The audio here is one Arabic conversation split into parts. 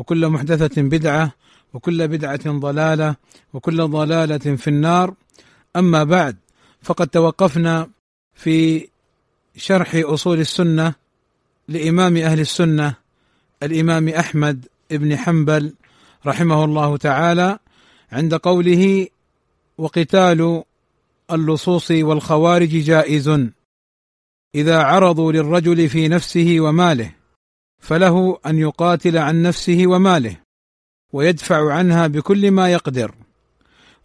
وكل محدثة بدعة وكل بدعة ضلالة وكل ضلالة في النار. أما بعد فقد توقفنا في شرح أصول السنة لإمام أهل السنة الإمام أحمد بن حنبل رحمه الله تعالى عند قوله وقتال اللصوص والخوارج جائز إذا عرضوا للرجل في نفسه وماله فله أن يقاتل عن نفسه وماله ويدفع عنها بكل ما يقدر.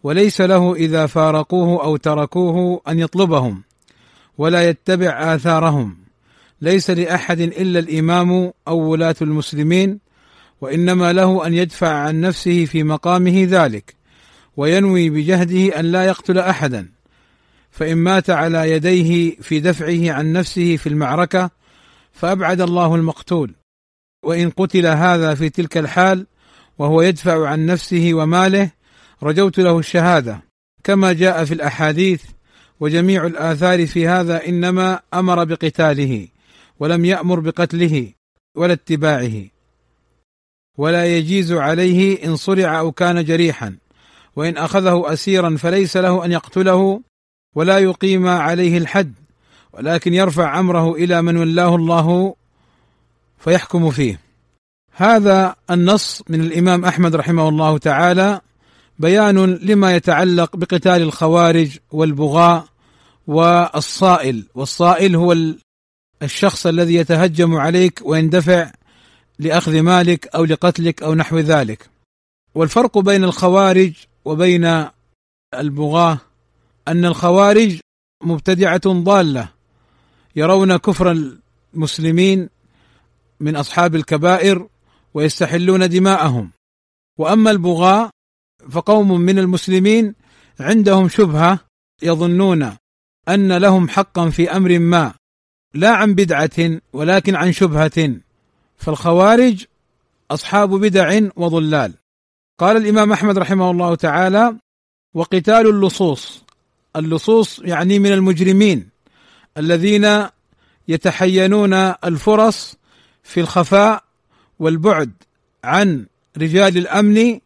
وليس له إذا فارقوه أو تركوه أن يطلبهم ولا يتبع آثارهم. ليس لأحد إلا الإمام أو ولاة المسلمين وإنما له أن يدفع عن نفسه في مقامه ذلك وينوي بجهده أن لا يقتل أحدا. فإن مات على يديه في دفعه عن نفسه في المعركة فأبعد الله المقتول. وإن قتل هذا في تلك الحال وهو يدفع عن نفسه وماله رجوت له الشهادة. كما جاء في الأحاديث وجميع الآثار في هذا إنما أمر بقتاله ولم يأمر بقتله ولا اتباعه. ولا يجيز عليه إن صرع أو كان جريحا وإن أخذه اسيرا فليس له أن يقتله ولا يقيم عليه الحد ولكن يرفع أمره إلى من ولاه الله فيحكم فيه. هذا النص من الإمام أحمد رحمه الله تعالى بيان لما يتعلق بقتال الخوارج والبغاء والصائل. والصائل هو الشخص الذي يتهجم عليك ويندفع لأخذ مالك أو لقتلك أو نحو ذلك. والفرق بين الخوارج وبين البغاة أن الخوارج مبتدعة ضالة يرون كفر المسلمين من أصحاب الكبائر ويستحلون دماءهم. وأما البغاة فقوم من المسلمين عندهم شبهة يظنون أن لهم حقا في أمر ما لا عن بدعة ولكن عن شبهة. فالخوارج أصحاب بدع وضلال. قال الإمام أحمد رحمه الله تعالى وقتال اللصوص. اللصوص يعني من المجرمين الذين يتحينون الفرص في الخفاء والبعد عن رجال الأمن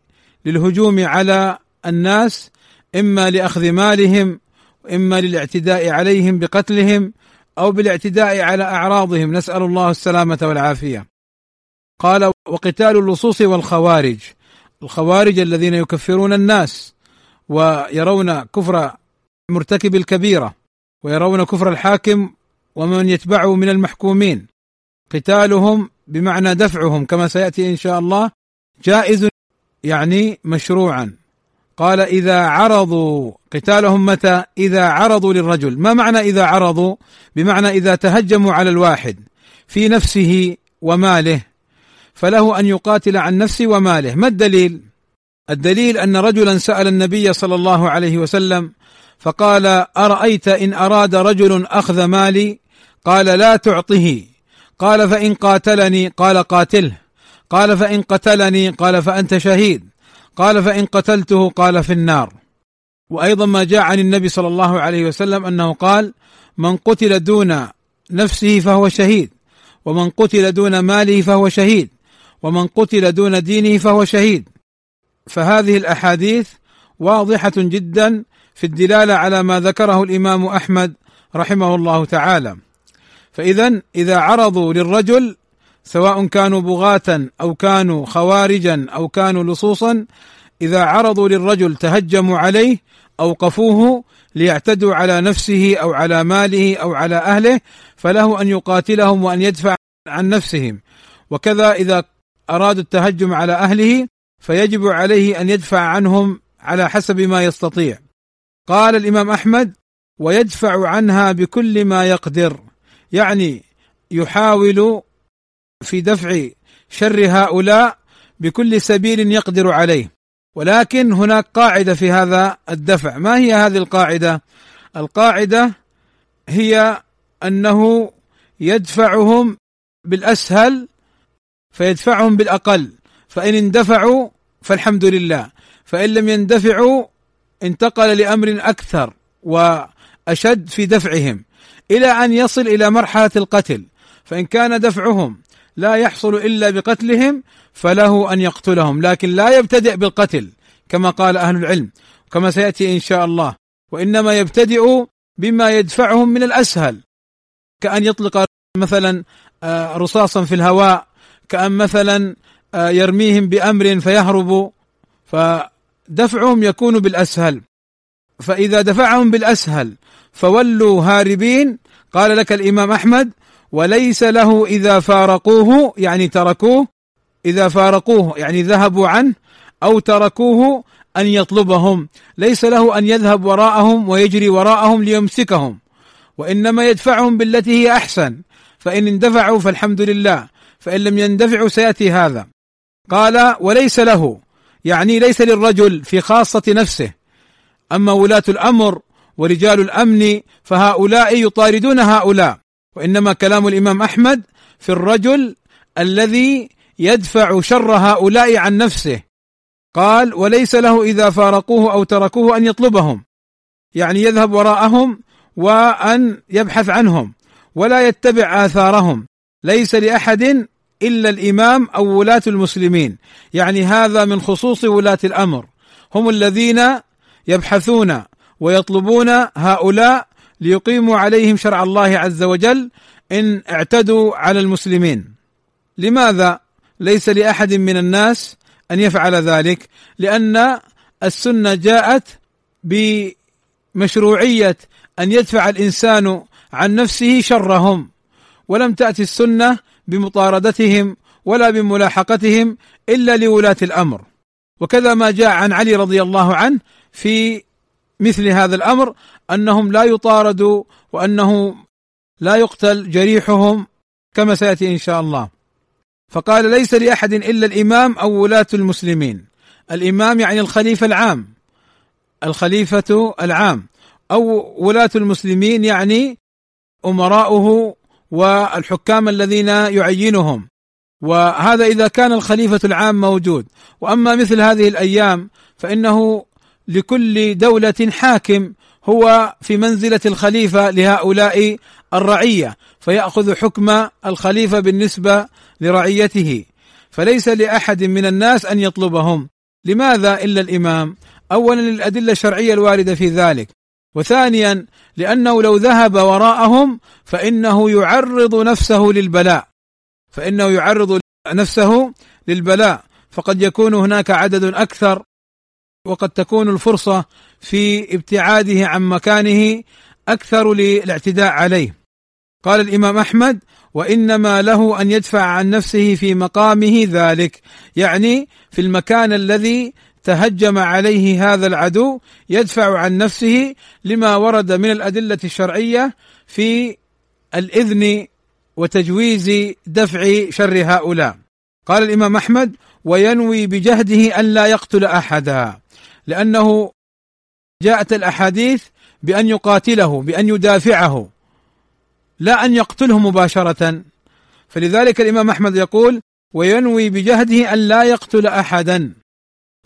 للهجوم على الناس إما لأخذ مالهم واما للاعتداء عليهم بقتلهم أو بالاعتداء على أعراضهم. نسأل الله السلامة والعافية. قال وقتال اللصوص والخوارج. الخوارج الذين يكفرون الناس ويرون كفر مرتكب الكبيرة ويرون كفر الحاكم ومن يتبعه من المحكومين. قتالهم بمعنى دفعهم كما سيأتي إن شاء الله جائز يعني مشروعا قال إذا عرضوا قتالهم متى؟ إذا عرضوا للرجل، ما معنى إذا عرضوا؟ بمعنى إذا تهجموا على الواحد في نفسه وماله فله أن يقاتل عن نفسه وماله، ما الدليل؟ الدليل أن رجلا سأل النبي صلى الله عليه وسلم فقال أرأيت إن أراد رجل أخذ مالي قال لا تعطه قال فإن قاتلني قال قاتله قال فإن قتلني قال فأنت شهيد. قال فإن قتلته قال في النار. وأيضا ما جاء عن النبي صلى الله عليه وسلم أنه قال من قتل دون نفسه فهو شهيد ومن قتل دون ماله فهو شهيد ومن قتل دون دينه فهو شهيد. فهذه الأحاديث واضحة جدا في الدلالة على ما ذكره الإمام أحمد رحمه الله تعالى. فاذا إذا عرضوا للرجل سواء كانوا بغاة أو كانوا خوارجا أو كانوا لصوصا إذا عرضوا للرجل تهجموا عليه اوقفوه ليعتدوا على نفسه أو على ماله أو على أهله فله أن يقاتلهم وأن يدفع عن نفسهم. وكذا إذا أرادوا التهجم على أهله فيجب عليه أن يدفع عنهم على حسب ما يستطيع. قال الإمام أحمد ويدفع عنها بكل ما يقدر. يعني يحاول في دفع شر هؤلاء بكل سبيل يقدر عليه. ولكن هناك قاعدة في هذا الدفع. ما هي هذه القاعدة؟ القاعدة هي أنه يدفعهم بالأسهل فيدفعهم بالأقل. فإن اندفعوا فالحمد لله. فإن لم يندفعوا انتقل لأمر أكثر وأشد في دفعهم. إلى أن يصل إلى مرحلة القتل فإن كان دفعهم لا يحصل إلا بقتلهم فله أن يقتلهم لكن لا يبتدئ بالقتل كما قال أهل العلم كما سيأتي إن شاء الله وإنما يبتدئ بما يدفعهم من الأسهل كأن يطلق مثلا آه، رصاصا في الهواء كأن مثلا آه، يرميهم بأمر فيهربوا فدفعهم يكون بالأسهل فإذا دفعهم بالأسهل فولوا هاربين قال لك الإمام أحمد وليس له إذا فارقوه يعني تركوه إذا فارقوه يعني ذهبوا عنه أو تركوه أن يطلبهم ليس له أن يذهب وراءهم ويجري وراءهم ليمسكهم وإنما يدفعهم بالتي هي أحسن. فإن اندفعوا فالحمد لله فإن لم يندفعوا سيأتي هذا. قال وليس له يعني ليس للرجل في خاصة نفسه. أما ولاة الأمر ورجال الأمن فهؤلاء يطاردون هؤلاء. وإنما كلام الإمام أحمد في الرجل الذي يدفع شر هؤلاء عن نفسه. قال وليس له إذا فارقوه أو تركوه أن يطلبهم. يعني يذهب وراءهم وأن يبحث عنهم ولا يتبع آثارهم. ليس لأحد إلا الإمام أو ولاة المسلمين. يعني هذا من خصوص ولاة الأمر. هم الذين يبحثون ويطلبون هؤلاء ليقيموا عليهم شرع الله عز وجل إن اعتدوا على المسلمين. لماذا ليس لأحد من الناس أن يفعل ذلك؟ لأن السنة جاءت بمشروعية أن يدفع الإنسان عن نفسه شرهم ولم تأتي السنة بمطاردتهم ولا بملاحقتهم إلا لولاة الأمر. وكذا ما جاء عن علي رضي الله عنه في مثل هذا الأمر أنهم لا يطاردوا وأنه لا يقتل جريحهم كما سيأتي إن شاء الله. فقال ليس لأحد إلا الإمام أو ولاة المسلمين. الإمام يعني الخليفة العام. الخليفة العام. أو ولاة المسلمين يعني أمراؤه والحكام الذين يعينهم. وهذا إذا كان الخليفة العام موجود. وأما مثل هذه الأيام فإنه لكل دولة حاكم هو في منزلة الخليفة لهؤلاء الرعية فيأخذ حكم الخليفة بالنسبة لرعيته. فليس لأحد من الناس أن يطلبهم. لماذا إلا الإمام؟ اولا للأدلة الشرعية الواردة في ذلك. وثانيا لأنه لو ذهب وراءهم فإنه يعرض نفسه للبلاء. فإنه يعرض نفسه للبلاء. فقد يكون هناك عدد أكثر وقد تكون الفرصة في ابتعاده عن مكانه أكثر للاعتداء عليه. قال الإمام أحمد وإنما له أن يدفع عن نفسه في مقامه ذلك. يعني في المكان الذي تهجم عليه هذا العدو يدفع عن نفسه لما ورد من الأدلة الشرعية في الإذن وتجويز دفع شر هؤلاء. قال الإمام أحمد وينوي بجهده أن لا يقتل أحدا. لأنه جاءت الأحاديث بأن يقاتله بأن يدافعه لا أن يقتله مباشرة. فلذلك الإمام أحمد يقول وينوي بجهده أن لا يقتل احدا.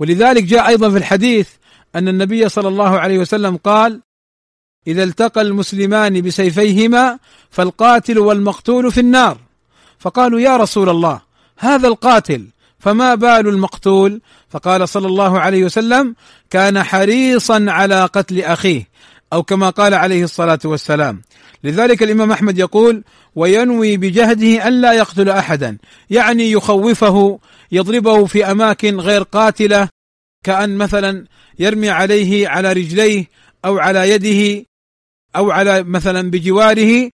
ولذلك جاء أيضا في الحديث أن النبي صلى الله عليه وسلم قال إذا التقى المسلمان بسيفيهما فالقاتل والمقتول في النار. فقالوا يا رسول الله هذا القاتل فما بال المقتول؟ فقال صلى الله عليه وسلم كان حريصا على قتل أخيه أو كما قال عليه الصلاة والسلام. لذلك الإمام أحمد يقول وينوي بجهده أن لا يقتل احدا. يعني يخوفه يضربه في أماكن غير قاتلة كأن مثلا يرمي عليه على رجليه أو على يده أو على مثلا بجواره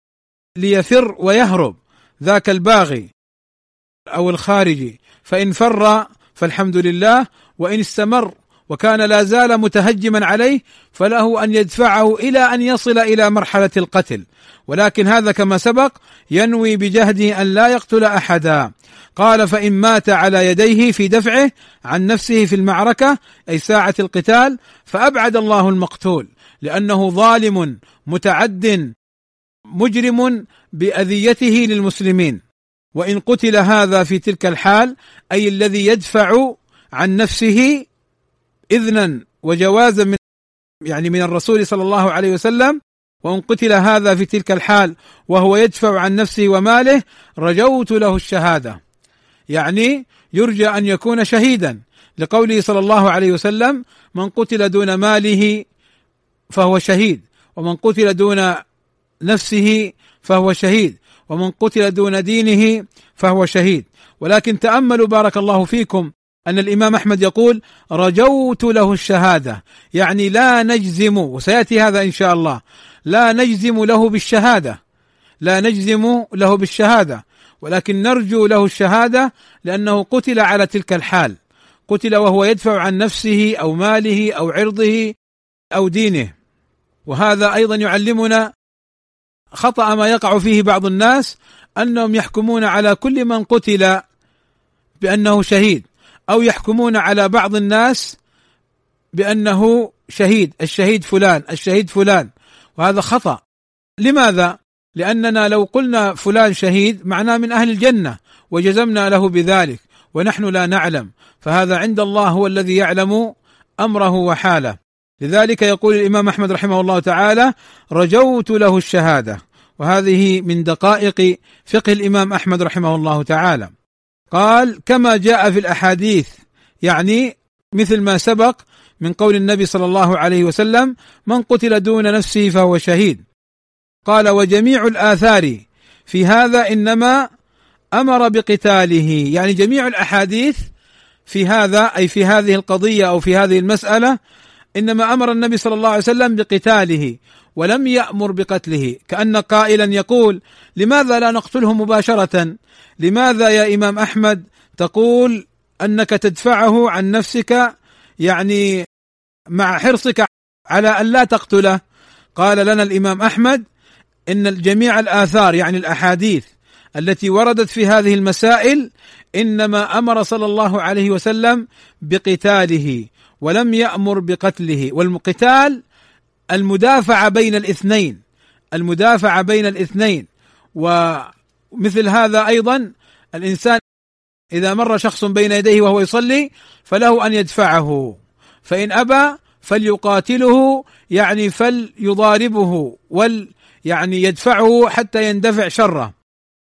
ليفر ويهرب. ذاك الباغي أو الخارجي. فإن فر فالحمد لله وإن استمر وكان لا زال متهجما عليه فله أن يدفعه إلى أن يصل إلى مرحلة القتل. ولكن هذا كما سبق ينوي بجهده أن لا يقتل أحدا. قال فإن مات على يديه في دفعه عن نفسه في المعركة أي ساعة القتال فأبعد الله المقتول لأنه ظالم متعد مجرم بأذيته للمسلمين. وإن قتل هذا في تلك الحال أي الذي يدفع عن نفسه إذنا وجوازا من يعني من الرسول صلى الله عليه وسلم وإن قتل هذا في تلك الحال وهو يدفع عن نفسه وماله رجوت له الشهادة. يعني يرجى أن يكون شهيدا. لقوله صلى الله عليه وسلم من قتل دون ماله فهو شهيد ومن قتل دون نفسه فهو شهيد. ومن قتل دون دينه فهو شهيد. ولكن تأملوا بارك الله فيكم أن الإمام أحمد يقول رجوت له الشهادة. يعني لا نجزم وسيأتي هذا إن شاء الله لا نجزم له بالشهادة. لا نجزم له بالشهادة. ولكن نرجو له الشهادة لأنه قتل على تلك الحال. قتل وهو يدفع عن نفسه أو ماله أو عرضه أو دينه. وهذا أيضا يعلمنا خطأ ما يقع فيه بعض الناس أنهم يحكمون على كل من قتل بأنه شهيد أو يحكمون على بعض الناس بأنه شهيد الشهيد فلان الشهيد فلان وهذا خطأ. لماذا؟ لأننا لو قلنا فلان شهيد معناه من أهل الجنة وجزمنا له بذلك ونحن لا نعلم فهذا عند الله هو الذي يعلم أمره وحاله. لذلك يقول الإمام أحمد رحمه الله تعالى رجوت له الشهادة. وهذه من دقائق فقه الإمام أحمد رحمه الله تعالى. قال كما جاء في الأحاديث. يعني مثل ما سبق من قول النبي صلى الله عليه وسلم من قتل دون نفسه فهو شهيد. قال وجميع الآثار في هذا إنما أمر بقتاله. يعني جميع الأحاديث في هذا أي في هذه القضية أو في هذه المسألة إنما أمر النبي صلى الله عليه وسلم بقتاله ولم يأمر بقتله كأن قائلا يقول لماذا لا نقتله مباشرة؟ لماذا يا إمام أحمد تقول أنك تدفعه عن نفسك يعني مع حرصك على أن لا تقتله؟ قال لنا الإمام أحمد إن جميع الآثار يعني الأحاديث التي وردت في هذه المسائل إنما أمر صلى الله عليه وسلم بقتاله. ولم يأمر بقتله. والقتال المدافعه بين الاثنين. المدافعه بين الاثنين. ومثل هذا أيضا الإنسان إذا مر شخص بين يديه وهو يصلي فله أن يدفعه. فإن أبى فليقاتله يعني فليضاربه ول يعني يدفعه حتى يندفع شره.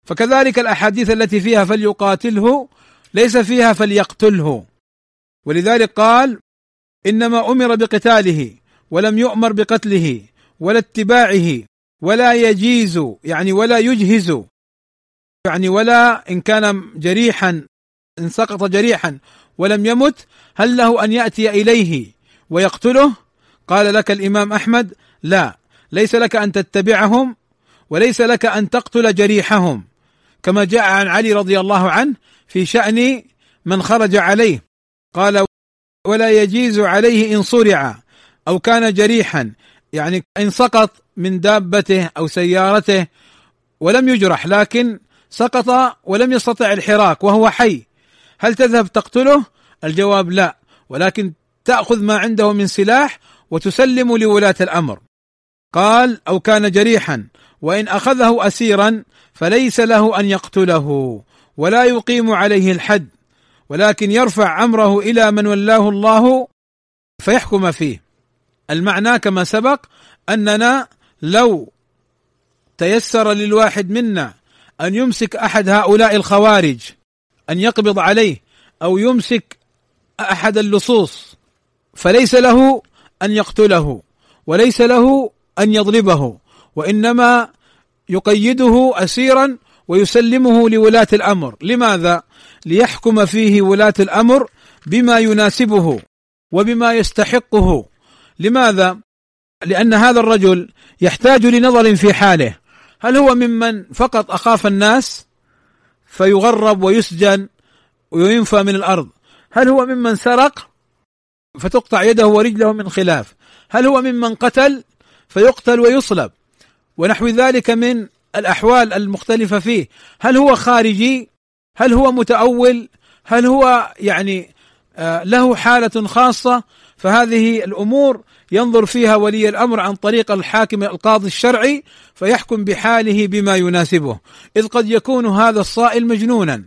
فكذلك الأحاديث التي فيها فليقاتله ليس فيها فليقتله. ولذلك قال إنما أمر بقتاله ولم يؤمر بقتله ولا اتباعه ولا يجيز يعني ولا يجهز يعني ولا إن كان جريحا إن سقط جريحا ولم يمت هل له أن يأتي إليه ويقتله؟ قال لك الإمام أحمد لا ليس لك أن تتبعهم وليس لك أن تقتل جريحهم كما جاء عن علي رضي الله عنه في شأن من خرج عليه قال ولا يجيز عليه إن صرع أو كان جريحا يعني إن سقط من دابته أو سيارته ولم يجرح لكن سقط ولم يستطع الحراك وهو حي هل تذهب تقتله؟ الجواب لا ولكن تأخذ ما عنده من سلاح وتسلم لولاة الأمر. قال أو كان جريحا وإن أخذه اسيرا فليس له أن يقتله ولا يقيم عليه الحد ولكن يرفع أمره إلى من ولاه الله فيحكم فيه. المعنى كما سبق أننا لو تيسر للواحد منا أن يمسك أحد هؤلاء الخوارج أن يقبض عليه أو يمسك أحد اللصوص فليس له أن يقتله وليس له أن يضربه وإنما يقيده اسيرا ويسلمه لولاة الأمر، لماذا؟ ليحكم فيه ولاة الأمر بما يناسبه وبما يستحقه، لماذا؟ لأن هذا الرجل يحتاج لنظر في حاله، هل هو ممن فقط أخاف الناس فيغرب ويسجن وينفى من الأرض؟ هل هو ممن سرق فتقطع يده ورجله من خلاف؟ هل هو ممن قتل فيقتل ويصلب؟ ونحو ذلك من الأحوال المختلفة فيه. هل هو خارجي؟ هل هو متأول؟ هل هو يعني آه، له حالة خاصة؟ فهذه الأمور ينظر فيها ولي الأمر عن طريق الحاكم القاضي الشرعي فيحكم بحاله بما يناسبه. إذ قد يكون هذا الصائل مجنونا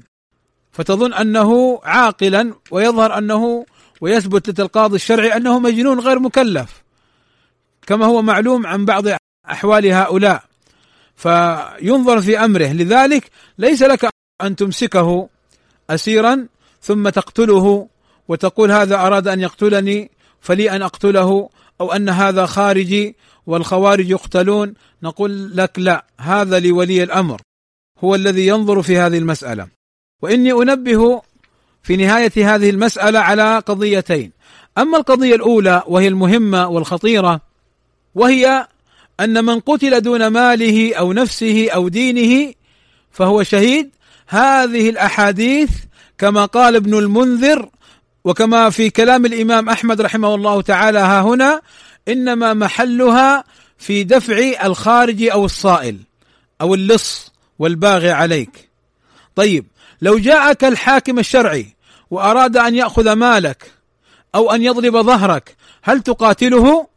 فتظن أنه عاقلا ويظهر أنه ويثبت لدى القاضي الشرعي أنه مجنون غير مكلف. كما هو معلوم عن بعض أحوال هؤلاء. فينظر في أمره. لذلك ليس لك أن تمسكه اسيرا ثم تقتله وتقول هذا أراد أن يقتلني فلي أن أقتله أو أن هذا خارجي والخوارج يقتلون. نقول لك لا هذا لولي الأمر هو الذي ينظر في هذه المسألة. وإني أنبه في نهاية هذه المسألة على قضيتين. أما القضية الأولى وهي المهمة والخطيرة وهي أن من قتل دون ماله أو نفسه أو دينه فهو شهيد هذه الأحاديث كما قال ابن المنذر وكما في كلام الإمام أحمد رحمه الله تعالى ها هنا إنما محلها في دفع الخارج أو الصائل أو اللص والباغي عليك. طيب لو جاءك الحاكم الشرعي وأراد أن يأخذ مالك أو أن يضرب ظهرك هل تقاتله؟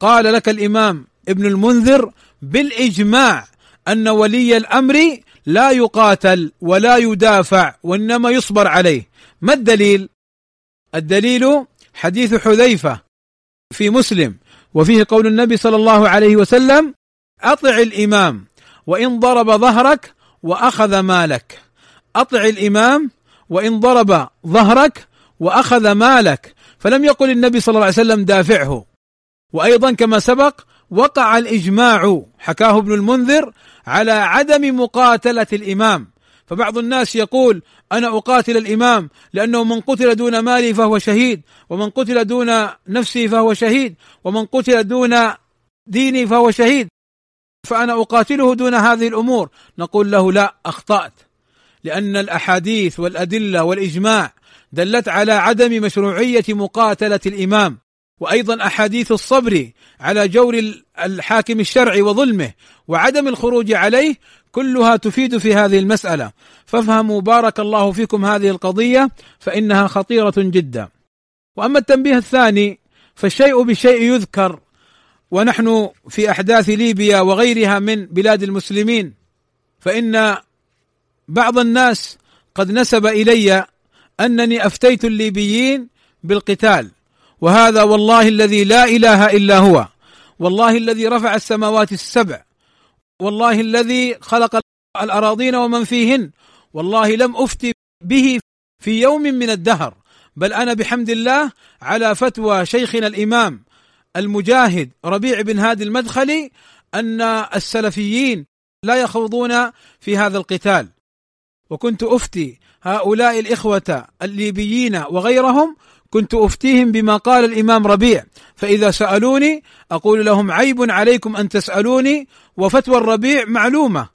قال لك الإمام ابن المنذر بالإجماع أن ولي الأمر لا يقاتل ولا يدافع وإنما يصبر عليه. ما الدليل؟ الدليل حديث حذيفة في مسلم وفيه قول النبي صلى الله عليه وسلم أطع الإمام وإن ضرب ظهرك وأخذ مالك أطع الإمام وإن ضرب ظهرك وأخذ مالك فلم يقل النبي صلى الله عليه وسلم دافعه وأيضا كما سبق وقع الإجماع حكاه ابن المنذر على عدم مقاتلة الإمام. فبعض الناس يقول أنا أقاتل الإمام لأنه من قتل دون مالي فهو شهيد ومن قتل دون نفسي فهو شهيد ومن قتل دون ديني فهو شهيد. فأنا أقاتله دون هذه الأمور. نقول له لا أخطأت. لأن الأحاديث والأدلة والإجماع دلت على عدم مشروعية مقاتلة الإمام. وأيضا أحاديث الصبر على جور الحاكم الشرعي وظلمه وعدم الخروج عليه كلها تفيد في هذه المسألة. فافهموا بارك الله فيكم هذه القضية فإنها خطيرة جدا. وأما التنبيه الثاني فالشيء بالشيء يذكر ونحن في أحداث ليبيا وغيرها من بلاد المسلمين. فإن بعض الناس قد نسب إلي أنني أفتيت الليبيين بالقتال. وهذا والله الذي لا إله إلا هو. والله الذي رفع السماوات السبع. والله الذي خلق الأراضين ومن فيهن. والله لم افتي به في يوم من الدهر. بل أنا بحمد الله على فتوى شيخنا الإمام المجاهد ربيع بن هادي المدخلي أن السلفيين لا يخوضون في هذا القتال. وكنت أفتي هؤلاء الإخوة الليبيين وغيرهم كنت أفتيهم بما قال الإمام ربيع فإذا سألوني أقول لهم عيب عليكم أن تسألوني وفتوى الربيع معلومة.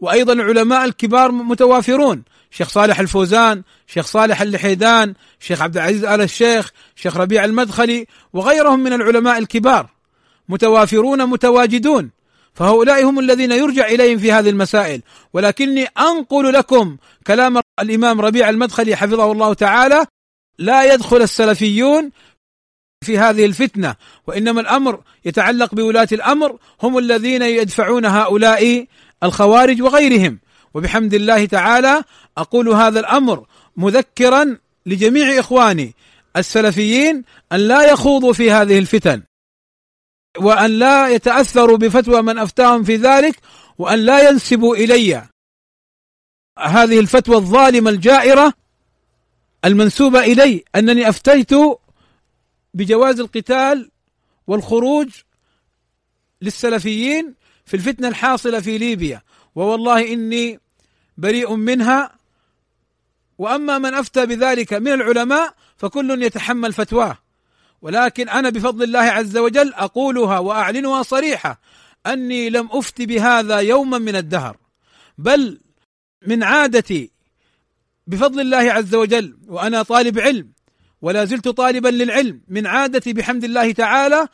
وأيضا العلماء الكبار متوافرون شيخ صالح الفوزان شيخ صالح اللحيدان شيخ عبد العزيز آل الشيخ شيخ ربيع المدخلي وغيرهم من العلماء الكبار. متوافرون متواجدون فهؤلاء هم الذين يرجع إليهم في هذه المسائل. ولكني أنقل لكم كلام الإمام ربيع المدخلي حفظه الله تعالى لا يدخل السلفيون في هذه الفتنة وإنما الأمر يتعلق بولاة الأمر هم الذين يدفعون هؤلاء الخوارج وغيرهم. وبحمد الله تعالى أقول هذا الأمر مذكرا لجميع إخواني السلفيين أن لا يخوضوا في هذه الفتن وأن لا يتأثروا بفتوى من أفتاهم في ذلك وأن لا ينسبوا إلي. هذه الفتوى الظالمة الجائرة المنسوبة إلي أنني أفتيت بجواز القتال والخروج للسلفيين في الفتنة الحاصلة في ليبيا ووالله إني بريء منها. وأما من أفتى بذلك من العلماء فكل يتحمل فتواه. ولكن أنا بفضل الله عز وجل أقولها وأعلنها صريحة أني لم افتي بهذا يوما من الدهر بل من عادتي بفضل الله عز وجل وأنا طالب علم ولا زلت طالبا للعلم. من عادتي بحمد الله تعالى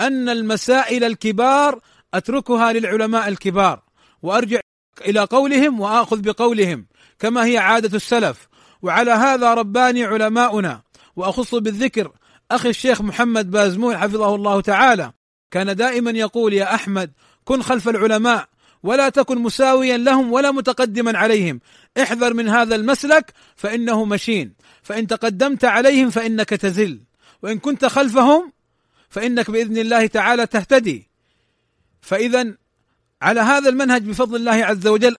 أن المسائل الكبار أتركها للعلماء الكبار وأرجع إلى قولهم وأخذ بقولهم كما هي عادة السلف. وعلى هذا رباني علماؤنا. وأخص بالذكر أخي الشيخ محمد بازمون حفظه الله تعالى كان دائما يقول يا أحمد كن خلف العلماء ولا تكن مساويا لهم ولا متقدما عليهم. احذر من هذا المسلك فإنه مشين. فإن تقدمت عليهم فإنك تزل. وإن كنت خلفهم فإنك بإذن الله تعالى تهتدي. فاذا على هذا المنهج بفضل الله عز وجل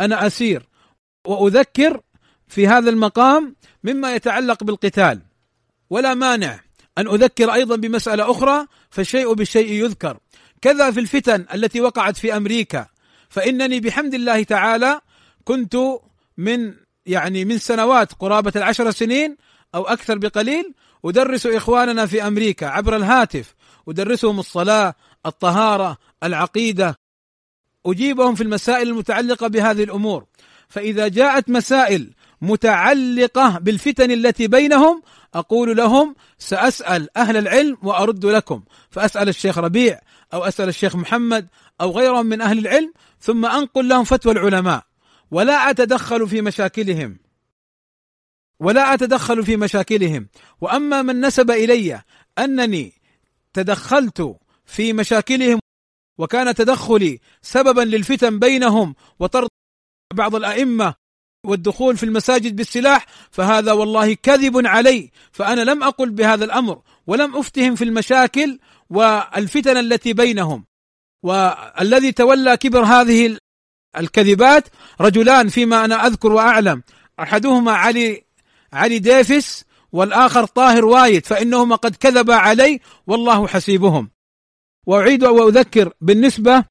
أنا أسير وأذكر في هذا المقام مما يتعلق بالقتال. ولا مانع أن أذكر أيضا بمسألة أخرى فالشيء بالشيء يذكر. كذا في الفتن التي وقعت في أمريكا. فإنني بحمد الله تعالى كنت من يعني من سنوات قرابة العشر سنين أو أكثر بقليل أدرس إخواننا في أمريكا عبر الهاتف. أدرسهم الصلاة الطهارة العقيدة. أجيبهم في المسائل المتعلقة بهذه الأمور. فإذا جاءت مسائل متعلقة بالفتن التي بينهم أقول لهم سأسأل أهل العلم وأرد لكم. فأسأل الشيخ ربيع أو أسأل الشيخ محمد أو غيرهم من أهل العلم ثم أنقل لهم فتوى العلماء. ولا أتدخل في مشاكلهم. ولا أتدخل في مشاكلهم. وأما من نسب إلي أنني تدخلت في مشاكلهم وكان تدخلي سببا للفتن بينهم وطرد بعض الأئمة والدخول في المساجد بالسلاح فهذا والله كذب علي فأنا لم أقل بهذا الأمر ولم أفتهم في المشاكل والفتن التي بينهم. والذي تولى كبر هذه الكذبات رجلان فيما أنا أذكر وأعلم. أحدهما علي علي ديفيس والآخر طاهر وايد فإنهما قد كذبا علي والله حسيبهم. وأعيد وأذكر بالنسبة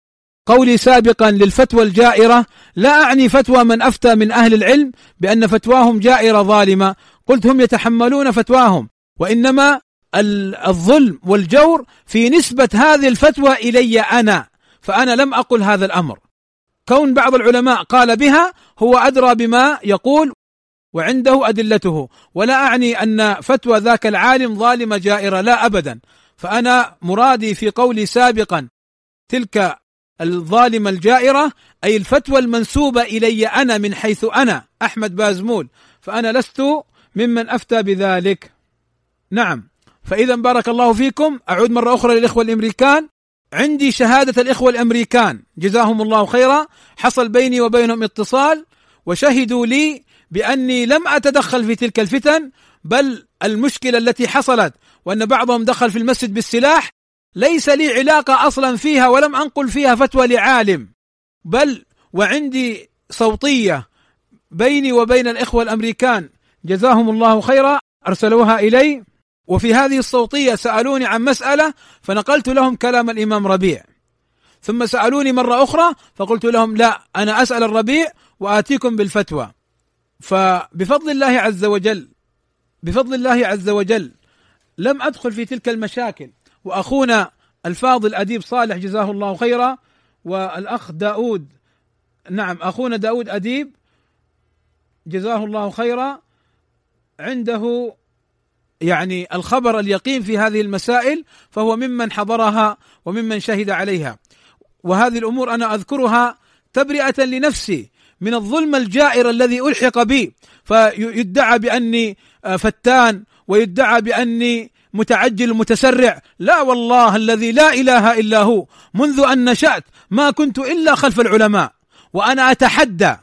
قولي سابقا للفتوى الجائرة. لا أعني فتوى من أفتى من أهل العلم بأن فتواهم جائرة ظالمة. قلت هم يتحملون فتواهم وإنما الظلم والجور في نسبة هذه الفتوى إلي أنا فأنا لم أقل هذا الأمر. كون بعض العلماء قال بها هو أدرى بما يقول وعنده أدلته. ولا أعني أن فتوى ذاك العالم ظالمه جائرة لا ابدا. فأنا مرادي في قولي سابقا تلك الظالمه الجائرة أي الفتوى المنسوبة إلي أنا من حيث أنا أحمد بازمول فأنا لست ممن أفتى بذلك. نعم. فإذا بارك الله فيكم. أعود مرة أخرى للإخوة الأمريكان. عندي شهادة الإخوة الأمريكان. جزاهم الله خيرا. حصل بيني وبينهم اتصال وشهدوا لي بأني لم أتدخل في تلك الفتن بل المشكلة التي حصلت وأن بعضهم دخل في المسجد بالسلاح ليس لي علاقة أصلا فيها ولم أنقل فيها فتوى لعالم. بل وعندي صوتية بيني وبين الإخوة الأمريكان. جزاهم الله خيرا. أرسلوها إلي. وفي هذه الصوتية سألوني عن مسألة فنقلت لهم كلام الإمام ربيع. ثم سألوني مرة أخرى فقلت لهم لا أنا أسأل الربيع وآتيكم بالفتوى. فبفضل الله عز وجل بفضل الله عز وجل لم أدخل في تلك المشاكل. وأخونا الفاضل أديب صالح جزاه الله خيرا والأخ داود نعم أخونا داود أديب جزاه الله خيرا عنده يعني الخبر اليقين في هذه المسائل فهو ممن حضرها وممن شهد عليها. وهذه الأمور أنا أذكرها تبرئة لنفسي من الظلم الجائر الذي ألحق بي. فيدعى بأني فتان ويدعى بأني متعجل متسرع. لا والله الذي لا إله إلا هو. منذ أن نشأت ما كنت إلا خلف العلماء. وأنا أتحدى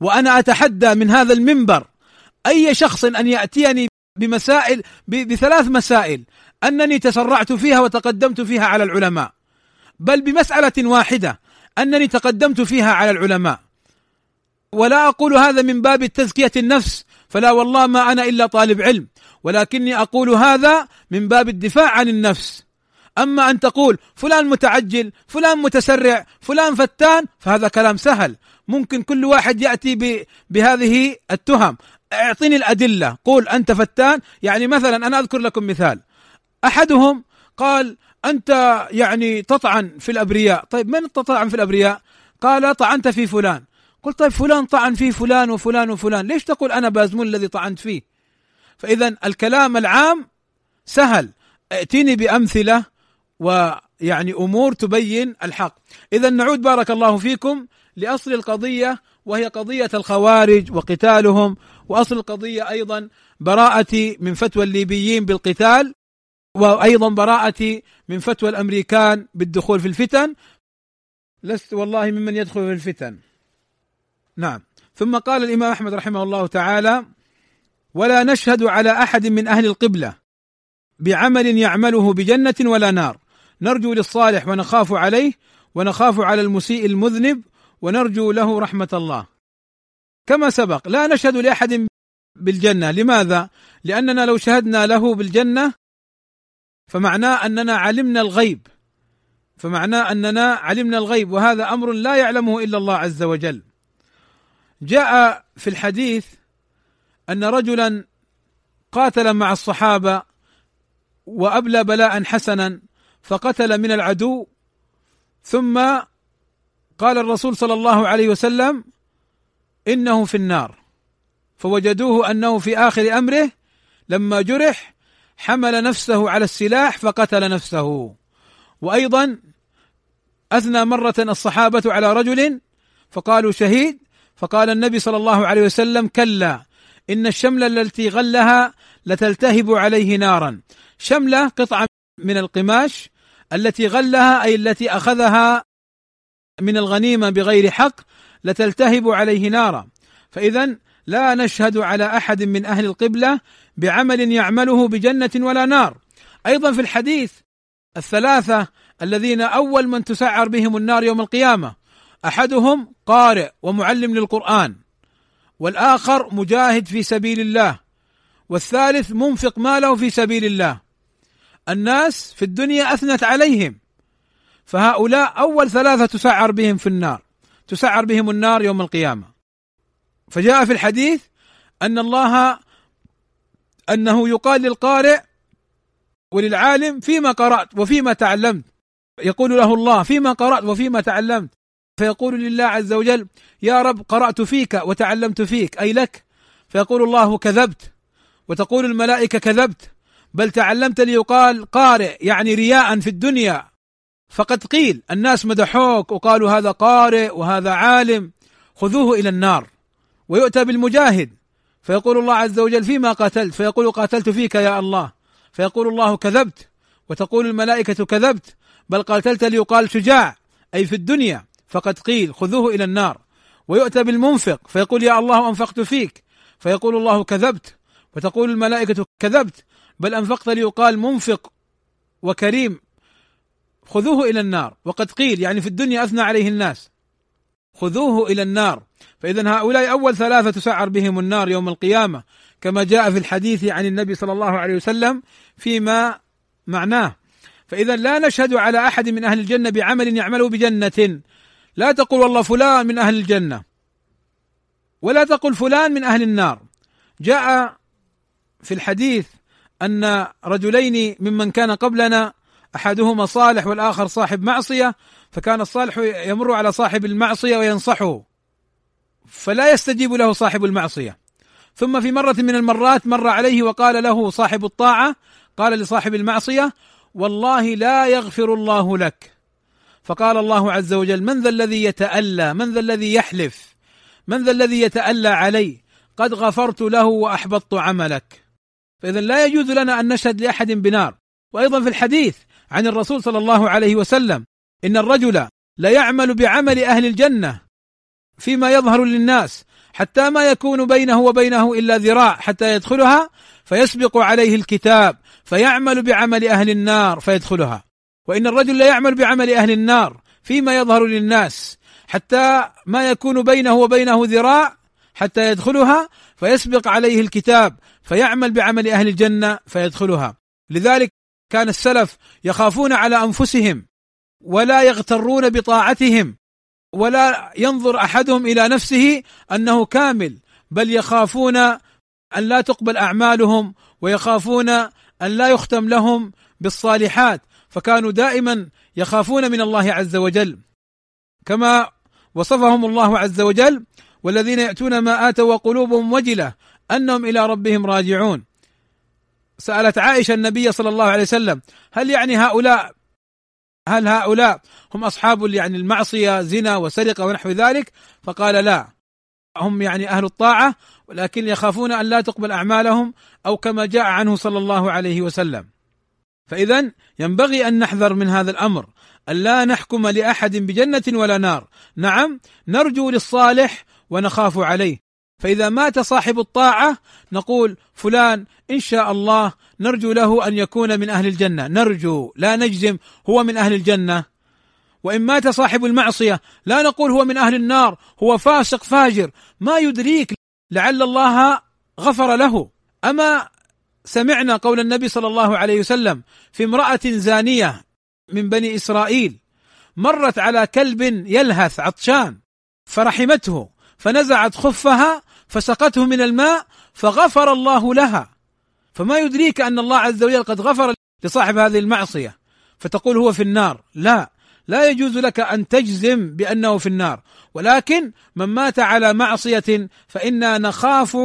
وأنا أتحدى من هذا المنبر أي شخص أن يأتيني بمسائل بثلاث مسائل أنني تسرعت فيها وتقدمت فيها على العلماء. بل بمسألة واحدة أنني تقدمت فيها على العلماء. ولا أقول هذا من باب تزكية النفس فلا والله ما أنا إلا طالب علم ولكني أقول هذا من باب الدفاع عن النفس. أما أن تقول فلان متعجل فلان متسرع فلان فتان فهذا كلام سهل. ممكن كل واحد يأتي بهذه التهم. اعطيني الأدلة. قول أنت فتان. يعني مثلا أنا أذكر لكم مثال. أحدهم قال أنت يعني تطعن في الأبرياء. طيب من تطعن في الأبرياء؟ قال طعنت في فلان. قلت طيب فلان طعن فيه فلان وفلان وفلان. ليش تقول أنا بازمون الذي طعنت فيه؟ فاذا الكلام العام سهل. ائتني بأمثلة ويعني أمور تبين الحق. اذا نعود بارك الله فيكم لأصل القضية وهي قضية الخوارج وقتالهم وأصل القضية أيضا براءتي من فتوى الليبيين بالقتال وأيضا براءتي من فتوى الأمريكان بالدخول في الفتن. لست والله ممن يدخل في الفتن. نعم. ثم قال الإمام أحمد رحمه الله تعالى ولا نشهد على أحد من أهل القبلة بعمل يعمله بجنة ولا نار. نرجو للصالح ونخاف عليه ونخاف على المسيء المذنب ونرجو له رحمة الله. كما سبق. لا نشهد لأحد بالجنة. لماذا؟ لأننا لو شهدنا له بالجنة فمعناه أننا علمنا الغيب. فمعناه أننا علمنا الغيب وهذا أمر لا يعلمه إلا الله عز وجل. جاء في الحديث أن رجلا قاتل مع الصحابة وأبلى بلاء حسنا فقتل من العدو ثم قال الرسول صلى الله عليه وسلم إنه في النار. فوجدوه أنه في آخر أمره لما جرح حمل نفسه على السلاح فقتل نفسه. وأيضا أثنى مرة الصحابة على رجل فقالوا شهيد فقال النبي صلى الله عليه وسلم كلا إن الشملة التي غلها لتلتهب عليه نارا. شملة قطعة من القماش التي غلها أي التي أخذها من الغنيمة بغير حق لتلتهب عليه نارا. فاذا لا نشهد على أحد من أهل القبلة بعمل يعمله بجنة ولا نار. أيضا في الحديث الثلاثة الذين أول من تسعر بهم النار يوم القيامة أحدهم قارئ ومعلم للقرآن والآخر مجاهد في سبيل الله والثالث منفق ماله في سبيل الله. الناس في الدنيا أثنت عليهم فهؤلاء أول ثلاثة تسعر بهم في النار. تسعر بهم النار يوم القيامة. فجاء في الحديث أن الله أنه يقال للقارئ وللعالم فيما قرأت وفيما تعلمت. يقول له الله فيما قرأت وفيما تعلمت. فيقول لله عز وجل يا رب قرأت فيك وتعلمت فيك أي لك. فيقول الله كذبت. وتقول الملائكة كذبت. بل تعلمت ليقال قارئ يعني رياء في الدنيا. فقد قيل الناس مدحوك وقالوا هذا قارئ وهذا عالم خذوه إلى النار ويؤتى بالمجاهد. فيقول الله عز وجل فيما قاتلت فيقول قاتلت فيك يا الله. فيقول الله كذبت وتقول الملائكة كذبت بل قاتلت ليقال شجاع أي في الدنيا. فقد قيل خذوه إلى النار ويؤتى بالمنفق. فيقول يا الله أنفقت فيك. فيقول الله كذبت وتقول الملائكة كذبت بل أنفقت ليقال منفق وكريم. خذوه إلى النار. وقد قيل يعني في الدنيا أثنى عليه الناس. خذوه إلى النار. فإذا هؤلاء أول ثلاثة تسعر بهم النار يوم القيامة كما جاء في الحديث عن النبي صلى الله عليه وسلم فيما معناه. فإذا لا نشهد على أحد من أهل الجنة بعمل يعمله بجنة. لا تقول والله فلان من أهل الجنة ولا تقل فلان من أهل النار. جاء في الحديث أن رجلين ممن كان قبلنا أحدهما صالح والآخر صاحب معصية فكان الصالح يمر على صاحب المعصية وينصحه فلا يستجيب له صاحب المعصية. ثم في مرة من المرات مر عليه وقال له صاحب الطاعة قال لصاحب المعصية والله لا يغفر الله لك. فقال الله عز وجل من ذا الذي يتألى؟ من ذا الذي يحلف؟ من ذا الذي يتألى علي؟ قد غفرت له وأحبطت عملك. فإذا لا يجوز لنا أن نشهد لأحد بنار. وأيضا في الحديث عن الرسول صلى الله عليه وسلم إن الرجل ليعمل بعمل أهل الجنة فيما يظهر للناس حتى ما يكون بينه وبينه إلا ذراع حتى يدخلها فيسبق عليه الكتاب فيعمل بعمل أهل النار فيدخلها. وإن الرجل لا يعمل بعمل أهل النار فيما يظهر للناس حتى ما يكون بينه وبينه ذراع حتى يدخلها فيسبق عليه الكتاب فيعمل بعمل أهل الجنة فيدخلها. لذلك كان السلف يخافون على أنفسهم ولا يغترون بطاعتهم ولا ينظر أحدهم إلى نفسه أنه كامل بل يخافون أن لا تقبل أعمالهم ويخافون أن لا يختم لهم بالصالحات فكانوا دائما يخافون من الله عز وجل. كما وصفهم الله عز وجل والذين يأتون ما آتوا وقلوبهم وجلة أنهم إلى ربهم راجعون سألت عائشة النبي صلى الله عليه وسلم هل يعني هؤلاء هل هؤلاء هم أصحاب يعني المعصية زنا وسرقة ونحو ذلك؟ فقال لا هم يعني أهل الطاعة ولكن يخافون أن لا تقبل أعمالهم أو كما جاء عنه صلى الله عليه وسلم. فاذا ينبغي أن نحذر من هذا الأمر أن لا نحكم لأحد بجنة ولا نار نعم نرجو للصالح ونخاف عليه فإذا مات صاحب الطاعة نقول فلان إن شاء الله نرجو له أن يكون من أهل الجنة. نرجو لا نجزم هو من أهل الجنة. وإن مات صاحب المعصية لا نقول هو من أهل النار هو فاسق فاجر. ما يدريك لعل الله غفر له. أما سمعنا قول النبي صلى الله عليه وسلم في امرأة زانية من بني إسرائيل مرت على كلب يلهث عطشان فرحمته فنزعت خفها فسقته من الماء فغفر الله لها. فما يدريك أن الله عز وجل قد غفر لصاحب هذه المعصية. فتقول هو في النار. لا. لا يجوز لك أن تجزم بأنه في النار. ولكن من مات على معصية فإنا نخاف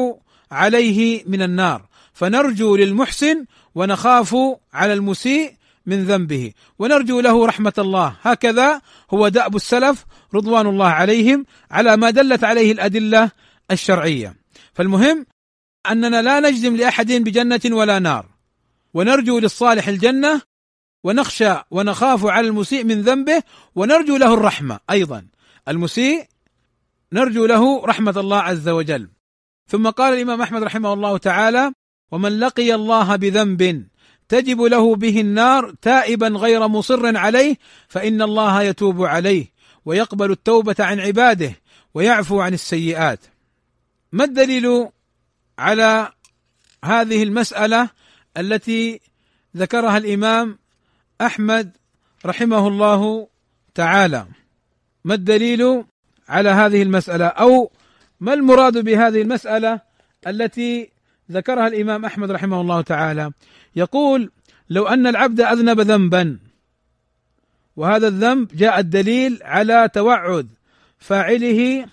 عليه من النار. فنرجو للمحسن ونخاف على المسيء من ذنبه. ونرجو له رحمة الله. هكذا هو دأب السلف رضوان الله عليهم على ما دلت عليه الأدلة الشرعية. فالمهم أننا لا نجزم لاحد بجنة ولا نار. ونرجو للصالح الجنة ونخشى ونخاف على المسيء من ذنبه ونرجو له الرحمة أيضا. المسيء نرجو له رحمة الله عز وجل. ثم قال الإمام أحمد رحمه الله تعالى ومن لقي الله بذنب تجب له به النار تائبا غير مصر عليه فإن الله يتوب عليه ويقبل التوبة عن عباده ويعفو عن السيئات. ما الدليل على هذه المسألة التي ذكرها الإمام أحمد رحمه الله تعالى. ما الدليل على هذه المسألة؟ أو ما المراد بهذه المسألة التي ذكرها الإمام أحمد رحمه الله تعالى؟ يقول لو أن العبد أذنب ذنبا وهذا الذنب جاء الدليل على توعد فاعله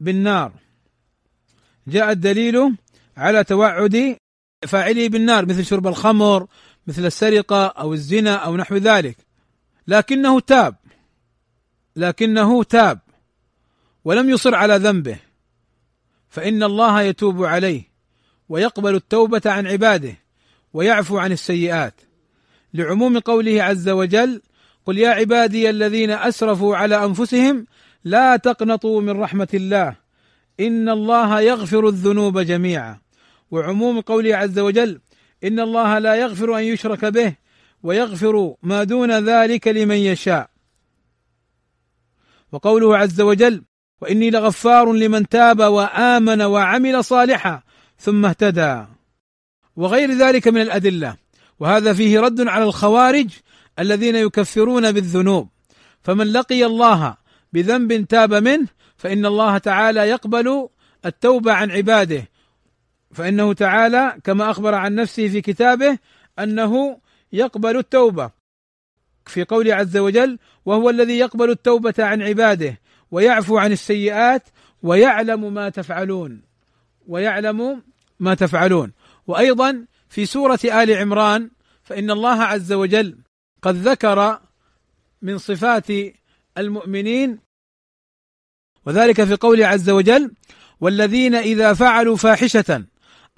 بالنار. جاء الدليل على توعد فاعله بالنار مثل شرب الخمر مثل السرقة أو الزنا أو نحو ذلك. لكنه تاب. لكنه تاب. ولم يصر على ذنبه. فإن الله يتوب عليه ويقبل التوبة عن عباده ويعفو عن السيئات. لعموم قوله عز وجل قل يا عبادي الذين أسرفوا على أنفسهم لا تقنطوا من رحمة الله. إن الله يغفر الذنوب جميعا. وعموم قوله عز وجل إن الله لا يغفر أن يشرك به ويغفر ما دون ذلك لمن يشاء. وقوله عز وجل وإني لغفار لمن تاب وآمن وعمل صالحا ثم اهتدى. وغير ذلك من الأدلة. وهذا فيه رد على الخوارج الذين يكفرون بالذنوب. فمن لقي الله بذنب تاب منه فإن الله تعالى يقبل التوبة عن عباده. فإنه تعالى كما أخبر عن نفسه في كتابه أنه يقبل التوبة. في قوله عز وجل وهو الذي يقبل التوبة عن عباده ويعفو عن السيئات ويعلم ما تفعلون. ويعلم ما تفعلون. وأيضا في سورة آل عمران فإن الله عز وجل قد ذكر من صفات المؤمنين وذلك في قوله عز وجل والذين إذا فعلوا فاحشة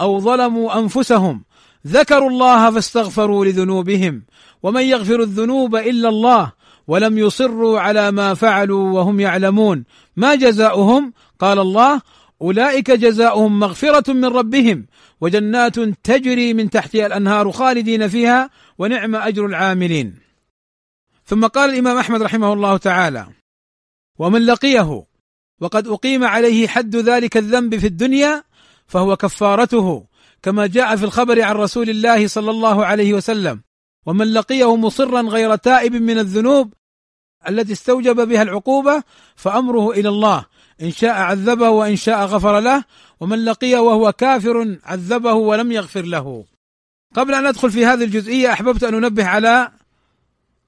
أو ظلموا أنفسهم ذكروا الله فاستغفروا لذنوبهم ومن يغفر الذنوب إلا الله ولم يصروا على ما فعلوا وهم يعلمون ما جزاؤهم قال الله أولئك جزاؤهم مغفرة من ربهم وجنات تجري من تحتها الأنهار خالدين فيها ونعم أجر العاملين. ثم قال الإمام أحمد رحمه الله تعالى: ومن لقيه وقد أقيم عليه حد ذلك الذنب في الدنيا فهو كفارته كما جاء في الخبر عن رسول الله صلى الله عليه وسلم. ومن لقيه مصرا غير تائب من الذنوب التي استوجب بها العقوبة فأمره إلى الله. إن شاء عذبه وإن شاء غفر له ومن لقيه وهو كافر عذبه ولم يغفر له. قبل أن ندخل في هذه الجزئية أحببت أن أنبه على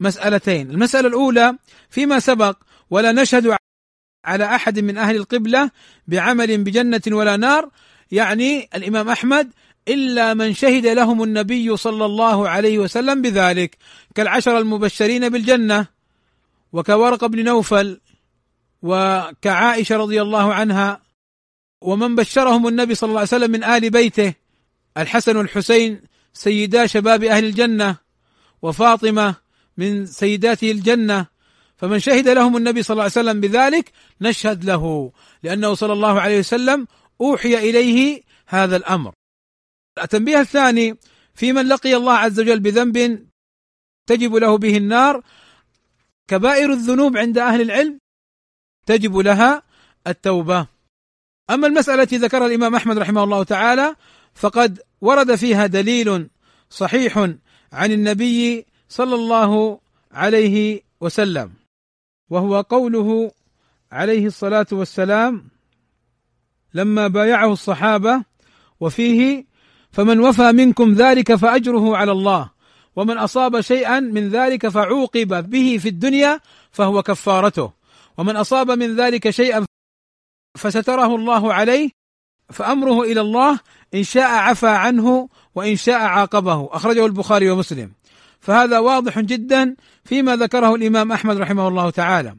مسألتين، المسألة الأولى فيما سبق ولا نشهد على أحد من أهل القبلة بعمل بجنة ولا نار يعني الإمام أحمد إلا من شهد لهم النبي صلى الله عليه وسلم بذلك. كالعشر المبشرين بالجنة وكورق بن نوفل وكعائشة رضي الله عنها ومن بشرهم النبي صلى الله عليه وسلم من آل بيته الحسن والحسين سيدا شباب أهل الجنة وفاطمة من سيداته الجنة. فمن شهد لهم النبي صلى الله عليه وسلم بذلك نشهد له لأنه صلى الله عليه وسلم أوحي إليه هذا الأمر. التنبيه الثاني في من لقي الله عز وجل بذنب تجب له به النار كبائر الذنوب عند أهل العلم تجب لها التوبة. أما المسألة التي ذكرها الإمام أحمد رحمه الله تعالى فقد ورد فيها دليل صحيح عن النبي صلى الله عليه وسلم وهو قوله عليه الصلاة والسلام لما بايعه الصحابة وفيه فمن وفى منكم ذلك فأجره على الله ومن أصاب شيئا من ذلك فعوقب به في الدنيا فهو كفارته ومن أصاب من ذلك شيئا فستره الله عليه فأمره إلى الله إن شاء عفى عنه وإن شاء عاقبه. أخرجه البخاري ومسلم. فهذا واضح جدا فيما ذكره الإمام أحمد رحمه الله تعالى.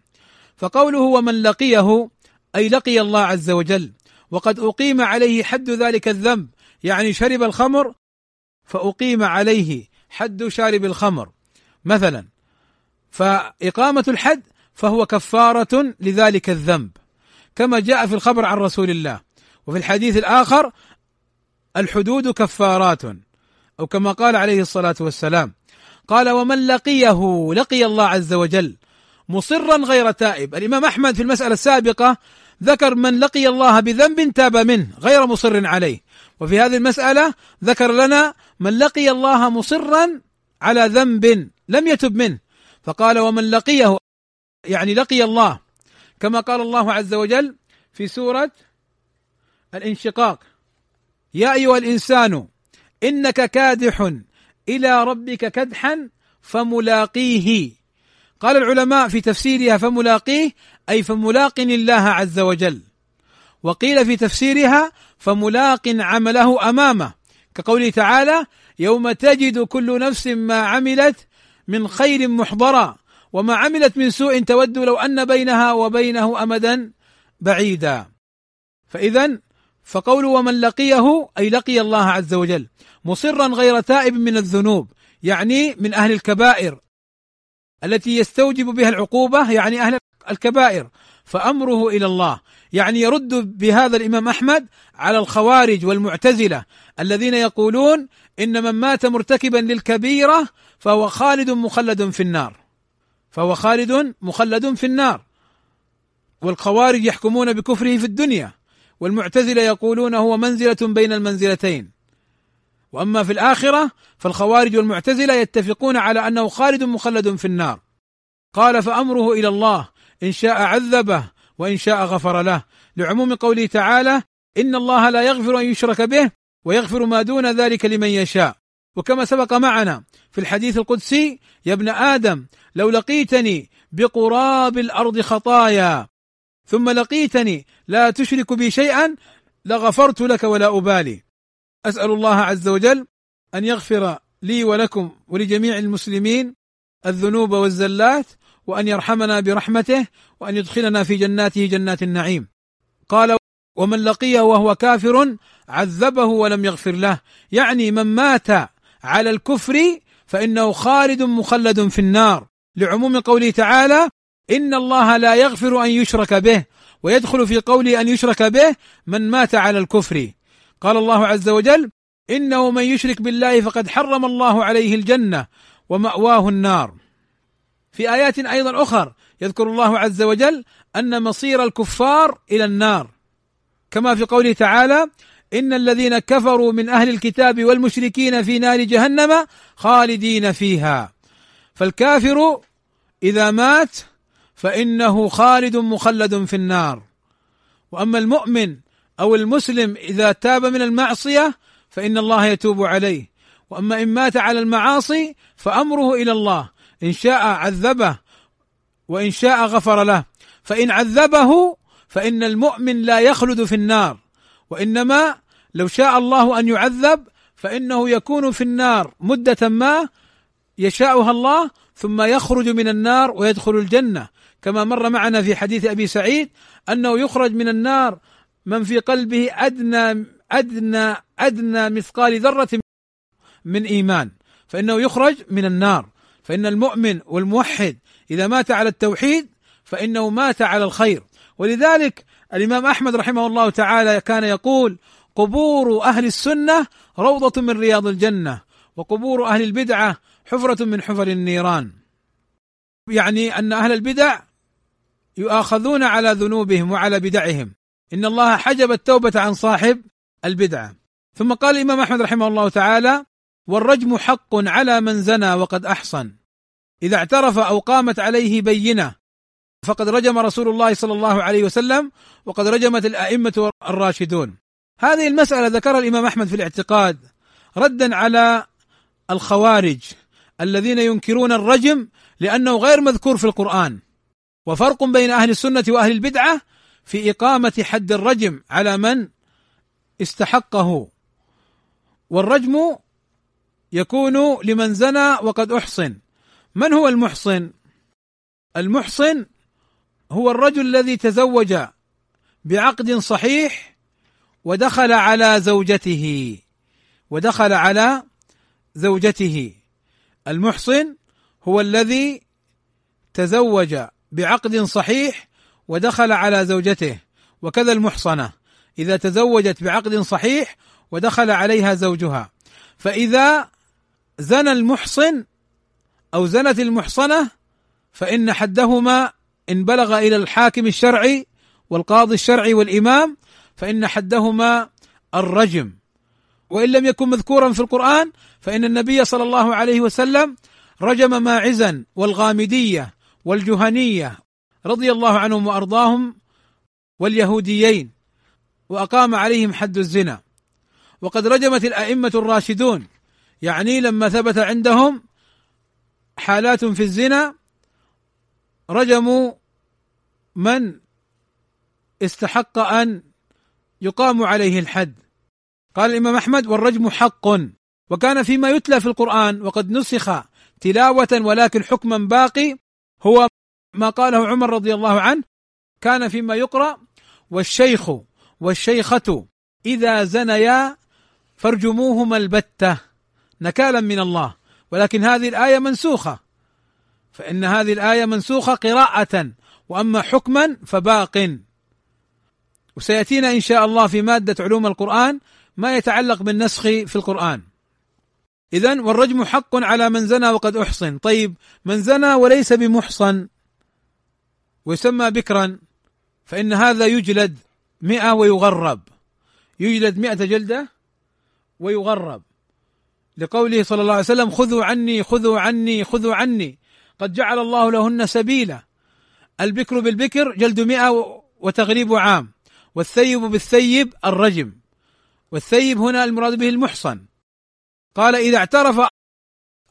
فقوله ومن لقيه أي لقي الله عز وجل وقد أقيم عليه حد ذلك الذنب يعني شرب الخمر فأقيم عليه حد شارب الخمر. مثلا فإقامة الحد فهو كفارة لذلك الذنب كما جاء في الخبر عن رسول الله. وفي الحديث الآخر الحدود كفارات أو كما قال عليه الصلاة والسلام قال ومن لقيه لقي الله عز وجل مصرا غير تائب. الإمام أحمد في المسألة السابقة ذكر من لقي الله بذنب تاب منه غير مصر عليه. وفي هذه المسألة ذكر لنا من لقي الله مصرا على ذنب لم يتب منه. فقال ومن لقيه يعني لقي الله كما قال الله عز وجل في سورة الانشقاق. يا أيها الإنسان إنك كادح إلى ربك كدحا فملاقيه. قال العلماء في تفسيرها فملاقيه أي فملاق الله عز وجل. وقيل في تفسيرها فملاق عمله أمامه. كقوله تعالى يوم تجد كل نفس ما عملت من خير محضرا وما عملت من سوء تود لو أن بينها وبينه امدا بعيدا. فاذا فقول ومن لقيه أي لقي الله عز وجل مصرا غير تائب من الذنوب يعني من أهل الكبائر التي يستوجب بها العقوبة يعني أهل الكبائر فأمره إلى الله. يعني يرد بهذا الإمام أحمد على الخوارج والمعتزلة الذين يقولون إن من مات مرتكبا للكبيرة فهو خالد مخلد في النار. فهو خالد مخلد في النار. والخوارج يحكمون بكفره في الدنيا. والمعتزلة يقولون هو منزلة بين المنزلتين. وأما في الآخرة فالخوارج والمعتزلة يتفقون على أنه خالد مخلد في النار. قال فأمره إلى الله إن شاء عذبه وإن شاء غفر له. لعموم قوله تعالى إن الله لا يغفر أن يشرك به ويغفر ما دون ذلك لمن يشاء. وكما سبق معنا في الحديث القدسي يا ابن آدم لو لقيتني بقراب الأرض خطايا ثم لقيتني لا تشرك بي شيئا لغفرت لك ولا أبالي. أسأل الله عز وجل أن يغفر لي ولكم ولجميع المسلمين الذنوب والزلات وأن يرحمنا برحمته وأن يدخلنا في جناته جنات النعيم. قال ومن لقيه وهو كافر عذبه ولم يغفر له. يعني من مات على الكفر فإنه خالد مخلد في النار. لعموم قوله تعالى إن الله لا يغفر أن يشرك به ويدخل في قوله أن يشرك به من مات على الكفر. قال الله عز وجل إنه من يشرك بالله فقد حرم الله عليه الجنة ومأواه النار. في آيات أيضا اخر يذكر الله عز وجل أن مصير الكفار إلى النار. كما في قوله تعالى إن الذين كفروا من أهل الكتاب والمشركين في نار جهنم خالدين فيها. فالكافر إذا مات فإنه خالد مخلد في النار. وأما المؤمن أو المسلم إذا تاب من المعصية فإن الله يتوب عليه. وأما إن مات على المعاصي فأمره إلى الله. إن شاء عذبه وإن شاء غفر له. فإن عذبه فإن المؤمن لا يخلد في النار. وإنما لو شاء الله أن يعذب فإنه يكون في النار. مدة ما يشاؤها الله ثم يخرج من النار ويدخل الجنة. كما مر معنا في حديث أبي سعيد أنه يخرج من النار من في قلبه أدنى أدنى أدنى مثقال ذرة من إيمان. فإنه يخرج من النار. فإن المؤمن والموحد إذا مات على التوحيد فإنه مات على الخير. ولذلك الإمام أحمد رحمه الله تعالى كان يقول قبور أهل السنة روضة من رياض الجنة وقبور أهل البدعة حفرة من حفر النيران. يعني أن أهل البدع يؤاخذون على ذنوبهم وعلى بدعهم. إن الله حجب التوبة عن صاحب البدعه ثم قال الإمام أحمد رحمه الله تعالى والرجم حق على من زنى وقد أحصن. إذا اعترف أو قامت عليه بينة فقد رجم رسول الله صلى الله عليه وسلم وقد رجمت الأئمة الراشدون. هذه المسألة ذكرها الإمام أحمد في الاعتقاد ردا على الخوارج. الذين ينكرون الرجم لأنه غير مذكور في القرآن. وفرق بين أهل السنة وأهل البدعة في إقامة حد الرجم على من استحقه. والرجم يكون لمن زنى وقد أحصن. من هو المحصن؟ المحصن هو الرجل الذي تزوج بعقد صحيح ودخل على زوجته ودخل على زوجته. المحصن هو الذي تزوج بعقد صحيح ودخل على زوجته وكذا المحصنة. إذا تزوجت بعقد صحيح ودخل عليها زوجها. فإذا زنى المحصن أو زنت المحصنة فإن حدهما إن بلغ إلى الحاكم الشرعي والقاضي الشرعي والإمام فإن حدهما الرجم. وإن لم يكن مذكورا في القرآن فإن النبي صلى الله عليه وسلم رجم ماعزا والغامدية والجهنية رضي الله عنهم وأرضاهم واليهوديين وأقام عليهم حد الزنا. وقد رجمت الأئمة الراشدون يعني لما ثبت عندهم حالات في الزنا رجموا من استحق أن يقام عليه الحد. قال الإمام أحمد والرجم حق وكان فيما يتلى في القرآن وقد نسخ تلاوة ولكن حكما باقي هو ما قاله عمر رضي الله عنه كان فيما يقرأ والشيخ والشيخة إذا زنيا فارجموهما البتة نكالا من الله ولكن هذه الآية منسوخة فإن هذه الآية منسوخة قراءة وأما حكما فباق وسيأتينا إن شاء الله في مادة علوم القرآن ما يتعلق بالنسخ في القرآن. اذا والرجم حق على من زنى وقد أحصن. طيب من زنى وليس بمحصن ويسمى بكرا فإن هذا يجلد مئة ويغرب. يجلد مئة جلدة ويغرب. لقوله صلى الله عليه وسلم خذوا عني خذوا عني خذوا عني. قد جعل الله لهن سبيلا. البكر بالبكر جلد مئة وتغريب عام والثيب بالثيب الرجم. والثيب هنا المراد به المحصن. قال إذا اعترف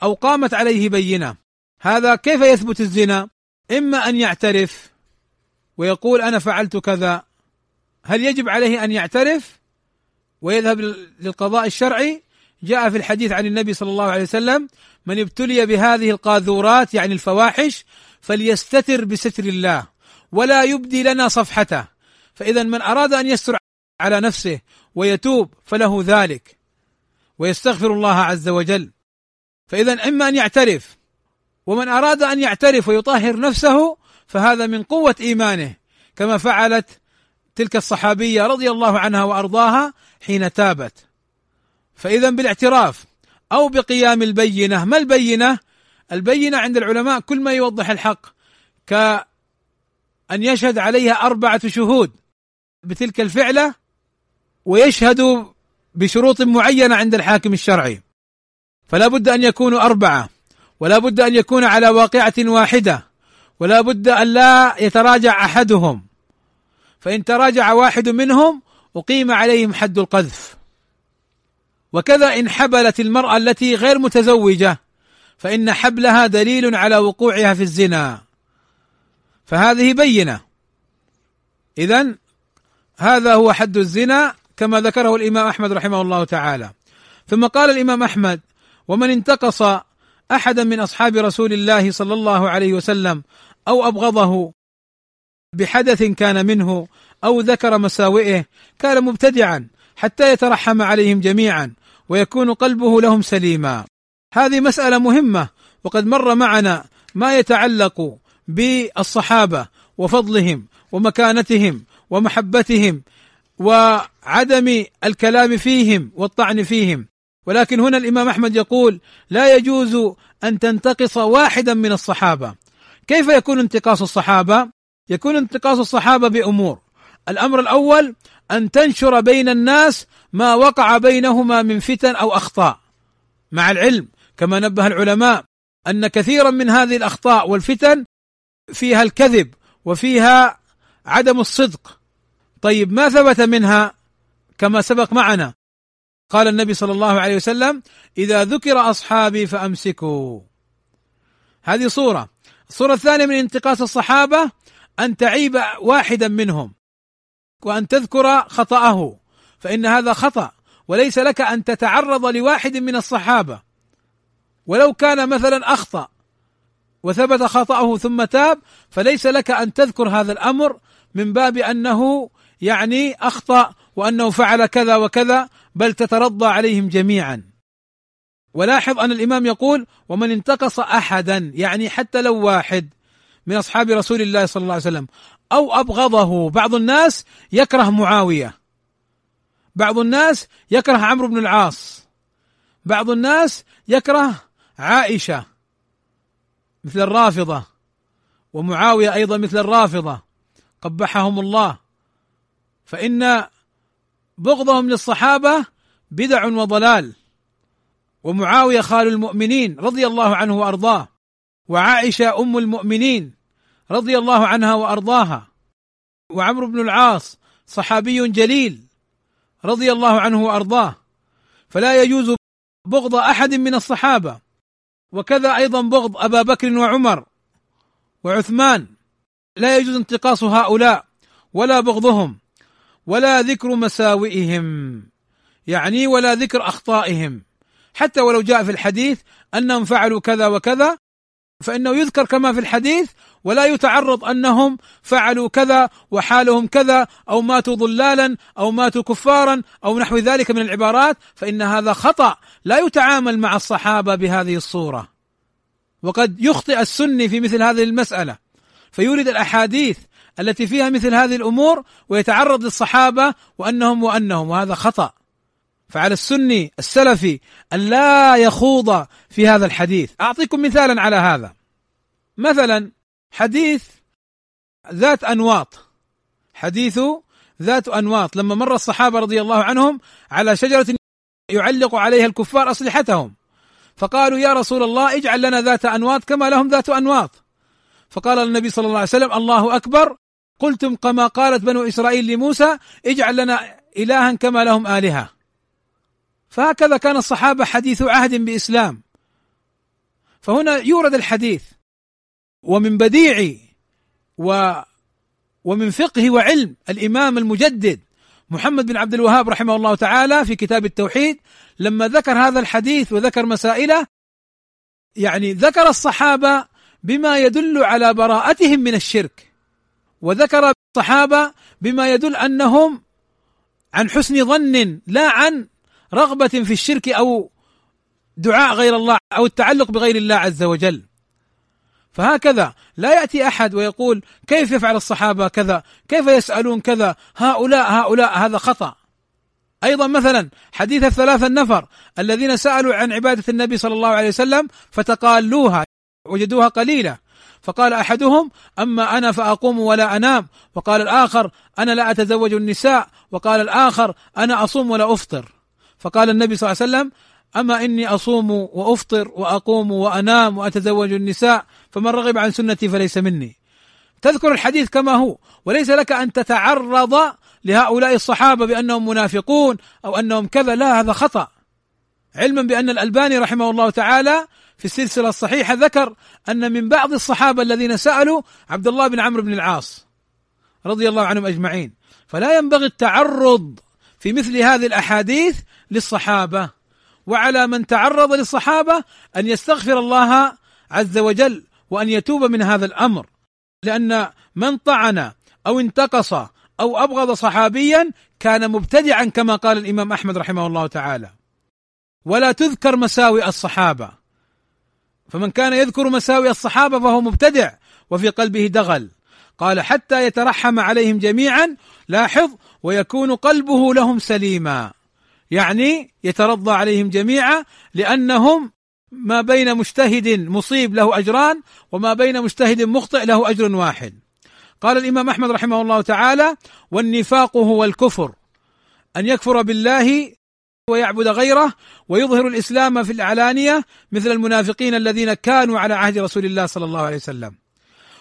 أو قامت عليه بينة هذا كيف يثبت الزنا؟ إما أن يعترف ويقول أنا فعلت كذا هل يجب عليه أن يعترف؟ ويذهب للقضاء الشرعي. جاء في الحديث عن النبي صلى الله عليه وسلم من ابتلي بهذه القاذورات يعني الفواحش فليستتر بستر الله ولا يبدي لنا صفحته فإذا من أراد أن يستر على نفسه ويتوب فله ذلك. ويستغفر الله عز وجل. فإذا إما أن يعترف ومن أراد أن يعترف ويطهر نفسه فهذا من قوة إيمانه كما فعلت تلك الصحابية رضي الله عنها وأرضاها حين تابت. فإذا بالاعتراف أو بقيام البينة ما البينة؟ البينة عند العلماء كل ما يوضح الحق كأن يشهد عليها أربعة شهود بتلك الفعلة ويشهدوا بشروط معينة عند الحاكم الشرعي. فلا بد أن يكونوا أربعة ولا بد أن يكون على واقعة واحدة ولا بد أن لا يتراجع أحدهم. فإن تراجع واحد منهم أقيم عليهم حد القذف. وكذا إن حبلت المرأة التي غير متزوجة فإن حبلها دليل على وقوعها في الزنا. فهذه بينة. إذا هذا هو حد الزنا كما ذكره الإمام أحمد رحمه الله تعالى. ثم قال الإمام أحمد ومن انتقص أحدا من أصحاب رسول الله صلى الله عليه وسلم أو أبغضه بحدث كان منه أو ذكر مساوئه كان مبتدعا حتى يترحم عليهم جميعا ويكون قلبه لهم سليما. هذه مسألة مهمة وقد مر معنا ما يتعلق بالصحابة وفضلهم ومكانتهم ومحبتهم وعدم الكلام فيهم والطعن فيهم. ولكن هنا الإمام أحمد يقول لا يجوز أن تنتقص واحدا من الصحابة. كيف يكون انتقاص الصحابة؟ يكون انتقاص الصحابة بأمور. الأمر الأول أن تنشر بين الناس ما وقع بينهما من فتن أو أخطاء. مع العلم كما نبه العلماء أن كثيرا من هذه الأخطاء والفتن فيها الكذب وفيها عدم الصدق. طيب ما ثبت منها؟ كما سبق معنا. قال النبي صلى الله عليه وسلم إذا ذكر أصحابي فأمسكوا. هذه صورة. الصورة الثانية من انتقاص الصحابة أن تعيب واحدا منهم وأن تذكر خطأه فإن هذا خطأ وليس لك أن تتعرض لواحد من الصحابة. ولو كان مثلا أخطأ وثبت خطأه ثم تاب فليس لك أن تذكر هذا الأمر من باب أنه يعني أخطأ وأنه فعل كذا وكذا بل تترضى عليهم جميعا. ولاحظ أن الإمام يقول ومن انتقص احدا يعني حتى لو واحد من أصحاب رسول الله صلى الله عليه وسلم أو أبغضه. بعض الناس يكره معاوية. بعض الناس يكره عمرو بن العاص. بعض الناس يكره عائشة مثل الرافضة. ومعاوية أيضا مثل الرافضة. قبحهم الله. فإن بغضهم للصحابة بدع وضلال. ومعاوية خال المؤمنين رضي الله عنه وأرضاه. وعائشة أم المؤمنين رضي الله عنها وأرضاها. وعمرو بن العاص صحابي جليل رضي الله عنه وأرضاه. فلا يجوز بغض أحد من الصحابة. وكذا أيضا بغض أبا بكر وعمر وعثمان. لا يجوز انتقاص هؤلاء ولا بغضهم. ولا ذكر مساوئهم. يعني ولا ذكر أخطائهم. حتى ولو جاء في الحديث أنهم فعلوا كذا وكذا فإنه يذكر كما في الحديث ولا يتعرض أنهم فعلوا كذا وحالهم كذا أو ماتوا ضلالا أو ماتوا كفارا أو نحو ذلك من العبارات فإن هذا خطأ. لا يتعامل مع الصحابة بهذه الصورة. وقد يخطئ السني في مثل هذه المسألة. فيورد الأحاديث التي فيها مثل هذه الأمور ويتعرض للصحابة وأنهم وأنهم وهذا خطأ. فعلى السني السلفي أن لا يخوض في هذا الحديث. أعطيكم مثالا على هذا. مثلا حديث ذات أنواط. حديث ذات أنواط. لما مر الصحابة رضي الله عنهم على شجرة يعلق عليها الكفار أسلحتهم. فقالوا يا رسول الله اجعل لنا ذات أنواط كما لهم ذات أنواط. فقال النبي صلى الله عليه وسلم الله أكبر قلتم كما قالت بنو إسرائيل لموسى اجعل لنا الها كما لهم آلهة. فهكذا كان الصحابة حديث عهد بإسلام. فهنا يورد الحديث. ومن بديع و ومن فقه وعلم الإمام المجدد محمد بن عبد الوهاب رحمه الله تعالى في كتاب التوحيد لما ذكر هذا الحديث وذكر مسائله يعني ذكر الصحابة بما يدل على براءتهم من الشرك. وذكر الصحابة بما يدل أنهم عن حسن ظن لا عن رغبة في الشرك أو دعاء غير الله أو التعلق بغير الله عز وجل. فهكذا لا يأتي أحد ويقول كيف يفعل الصحابة كذا؟ كيف يسألون كذا؟ هؤلاء هؤلاء هذا خطأ. أيضا مثلا حديث الثلاثة النفر الذين سألوا عن عبادة النبي صلى الله عليه وسلم فتقالوها وجدوها قليلة. فقال أحدهم أما أنا فأقوم ولا أنام. وقال الآخر أنا لا أتزوج النساء. وقال الآخر أنا أصوم ولا أفطر. فقال النبي صلى الله عليه وسلم أما إني أصوم وأفطر وأقوم وأنام وأتزوج النساء فمن رغب عن سنتي فليس مني. تذكر الحديث كما هو وليس لك أن تتعرض لهؤلاء الصحابة بأنهم منافقون أو أنهم كذا. لا هذا خطأ. علما بأن الألباني رحمه الله تعالى في السلسلة الصحيحة ذكر أن من بعض الصحابة الذين سألوا عبد الله بن عمرو بن العاص رضي الله عنهم أجمعين. فلا ينبغي التعرض في مثل هذه الأحاديث للصحابة وعلى من تعرض للصحابة أن يستغفر الله عز وجل وأن يتوب من هذا الأمر. لأن من طعن أو انتقص أو أبغض صحابيا كان مبتدعا كما قال الإمام أحمد رحمه الله تعالى. ولا تذكر مساوئ الصحابة. فمن كان يذكر مساوئ الصحابة فهو مبتدع وفي قلبه دغل. قال حتى يترحم عليهم جميعا لاحظ ويكون قلبه لهم سليما. يعني يترضى عليهم جميعا لأنهم ما بين مجتهد مصيب له أجران وما بين مجتهد مخطئ له أجر واحد. قال الإمام أحمد رحمه الله تعالى والنفاق هو الكفر. أن يكفر بالله ويعبد غيره ويظهر الإسلام في العلانية مثل المنافقين الذين كانوا على عهد رسول الله صلى الله عليه وسلم.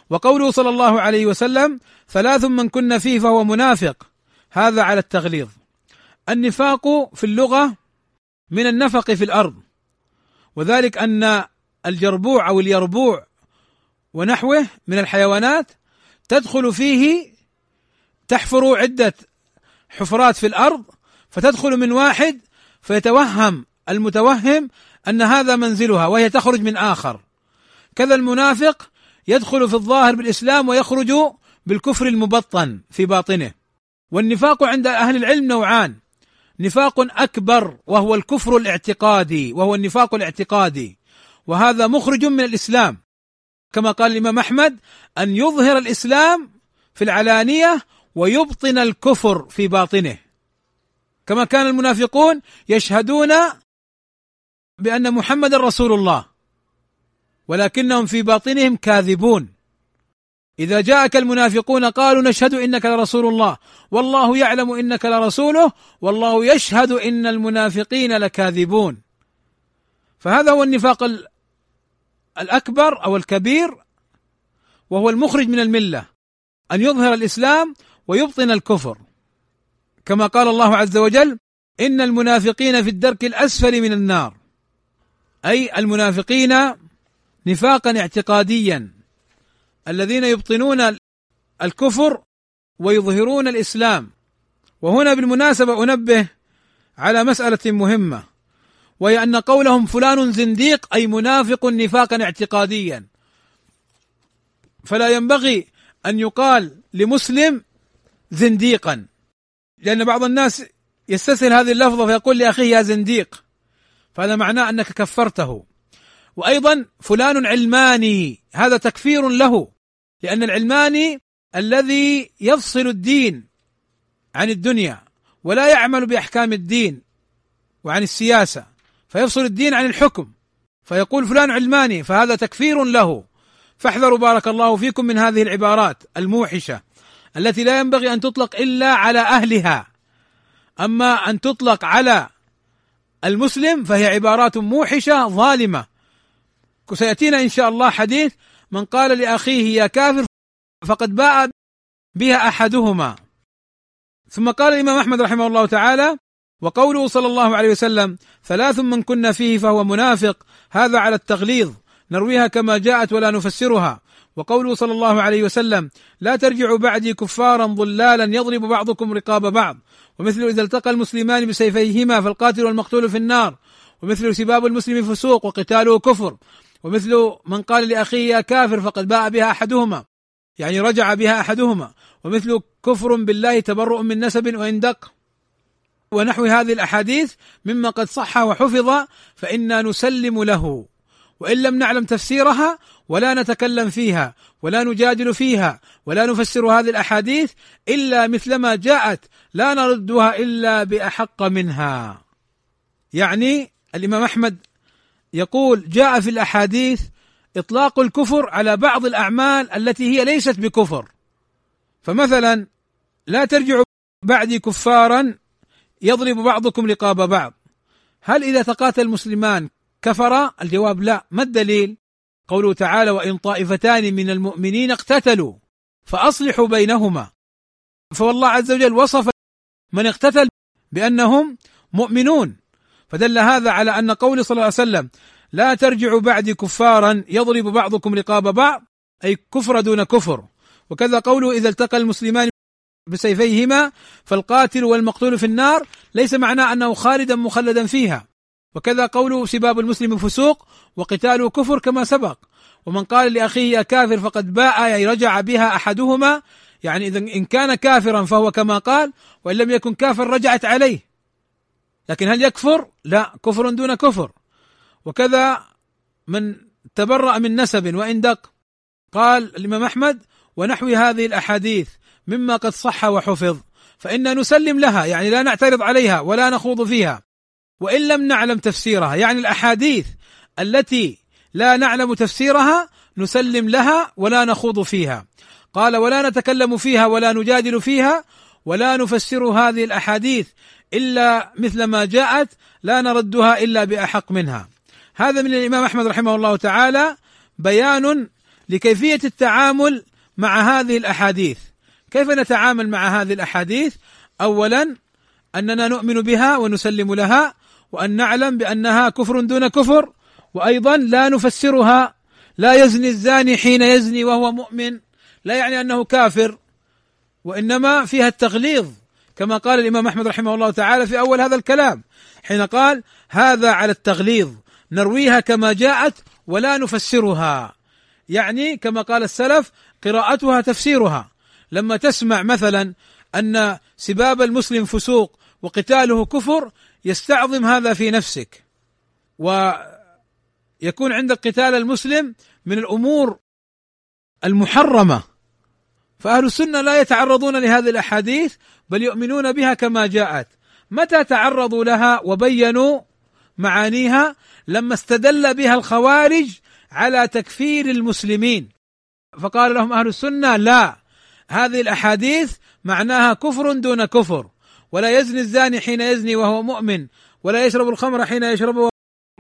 وقوله صلى الله عليه وسلم ثلاث من كن فيه فهو منافق. هذا على التغليظ. النفاق في اللغة من النفق في الأرض. وذلك أن الجربوع أو اليربوع ونحوه من الحيوانات تدخل فيه تحفر عدة حفرات في الأرض فتدخل من واحد فيتوهم المتوهم أن هذا منزلها وهي تخرج من آخر. كذا المنافق يدخل في الظاهر بالإسلام ويخرج بالكفر المبطن في باطنه. والنفاق عند أهل العلم نوعان. نفاق أكبر وهو الكفر الاعتقادي وهو النفاق الاعتقادي. وهذا مخرج من الإسلام. كما قال الإمام أحمد أن يظهر الإسلام في العلانية ويبطن الكفر في باطنه. كما كان المنافقون يشهدون بأن محمد رسول الله ولكنهم في باطنهم كاذبون. إذا جاءك المنافقون قالوا نشهد إنك لرسول الله والله يعلم إنك لرسوله والله يشهد إن المنافقين لكاذبون. فهذا هو النفاق الأكبر أو الكبير وهو المخرج من الملة أن يظهر الإسلام ويبطن الكفر. كما قال الله عز وجل إن المنافقين في الدرك الأسفل من النار. أي المنافقين نفاقا اعتقاديا الذين يبطنون الكفر ويظهرون الإسلام. وهنا بالمناسبة أنبه على مسألة مهمة وهي أن قولهم فلان زنديق أي منافق نفاقا اعتقاديا. فلا ينبغي أن يقال لمسلم زنديقا. لأن بعض الناس يستسهل هذه اللفظة فيقول لأخيه يا زنديق فهذا معناه أنك كفرته. وأيضا فلان علماني هذا تكفير له لأن العلماني الذي يفصل الدين عن الدنيا ولا يعمل بأحكام الدين وعن السياسة فيفصل الدين عن الحكم. فيقول فلان علماني فهذا تكفير له. فاحذروا بارك الله فيكم من هذه العبارات الموحشة. التي لا ينبغي أن تطلق إلا على أهلها. أما أن تطلق على المسلم فهي عبارات موحشة ظالمة. سيأتينا إن شاء الله حديث من قال لأخيه يا كافر فقد باء بها أحدهما. ثم قال الإمام أحمد رحمه الله تعالى وقوله صلى الله عليه وسلم ثلاث من كنا فيه فهو منافق هذا على التغليظ نرويها كما جاءت ولا نفسرها. وقوله صلى الله عليه وسلم لا ترجعوا بعدي كفارا ضلالا يضرب بعضكم رقاب بعض. ومثل إذا التقى المسلمان بسيفيهما فالقاتل والمقتول في النار. ومثل سباب المسلم فسوق وقتاله كفر. ومثل من قال لأخيه يا كافر فقد باء بها أحدهما. يعني رجع بها أحدهما. ومثل كفر بالله تبرؤ من نسب وإن دق. ونحو هذه الأحاديث مما قد صح وحفظ فإنا نسلم له. وإن لم نعلم تفسيرها ولا نتكلم فيها ولا نجادل فيها ولا نفسر هذه الأحاديث إلا مثلما جاءت لا نردها إلا بأحق منها. يعني الإمام أحمد يقول جاء في الأحاديث إطلاق الكفر على بعض الأعمال التي هي ليست بكفر. فمثلا لا ترجعوا بعدي كفارا يضرب بعضكم رقاب بعض. هل إذا تقاتل المسلمان كفر؟ الجواب لا. ما الدليل؟ قوله تعالى وإن طائفتان من المؤمنين اقتتلوا فأصلحوا بينهما. فوالله عز وجل وصف من اقتتل بأنهم مؤمنون. فدل هذا على أن قول صلى الله عليه وسلم لا ترجعوا بعدي كفارا يضرب بعضكم رقاب بعض أي كفر دون كفر. وكذا قوله إذا التقى المسلمان بسيفيهما فالقاتل والمقتول في النار ليس معناه أنه خالدا مخلدا فيها. وكذا قوله سباب المسلم فسوق وقتاله كفر كما سبق. ومن قال لأخيه يا كافر فقد باء أي رجع بها أحدهما يعني إذا إن كان كافرا فهو كما قال وإن لم يكن كافر رجعت عليه. لكن هل يكفر؟ لا كفر دون كفر. وكذا من تبرأ من نسب وإن دق. قال الإمام أحمد ونحو هذه الأحاديث مما قد صح وحفظ فإنا نسلم لها يعني لا نعترض عليها ولا نخوض فيها. وإن لم نعلم تفسيرها يعني الأحاديث التي لا نعلم تفسيرها نسلم لها ولا نخوض فيها. قال ولا نتكلم فيها ولا نجادل فيها ولا نفسر هذه الأحاديث إلا مثل ما جاءت لا نردها إلا بأحق منها. هذا من الإمام أحمد رحمه الله تعالى بيان لكيفية التعامل مع هذه الأحاديث. كيف نتعامل مع هذه الأحاديث؟ اولا أننا نؤمن بها ونسلم لها وأن نعلم بأنها كفر دون كفر وأيضا لا نفسرها. لا يزني الزاني حين يزني وهو مؤمن. لا يعني أنه كافر وإنما فيها التغليظ. كما قال الإمام أحمد رحمه الله تعالى في أول هذا الكلام حين قال هذا على التغليظ. نرويها كما جاءت ولا نفسرها. يعني كما قال السلف قراءتها تفسيرها. لما تسمع مثلا أن سباب المسلم فسوق وقتاله كفر يستعظم هذا في نفسك. ويكون عندك قتال المسلم من الأمور المحرمة. فأهل السنة لا يتعرضون لهذه الأحاديث بل يؤمنون بها كما جاءت. متى تعرضوا لها وبينوا معانيها؟ لما استدل بها الخوارج على تكفير المسلمين. فقال لهم أهل السنة لا هذه الأحاديث معناها كفر دون كفر. ولا يزني الزاني حين يزني وهو مؤمن ولا يشرب الخمر حين يشرب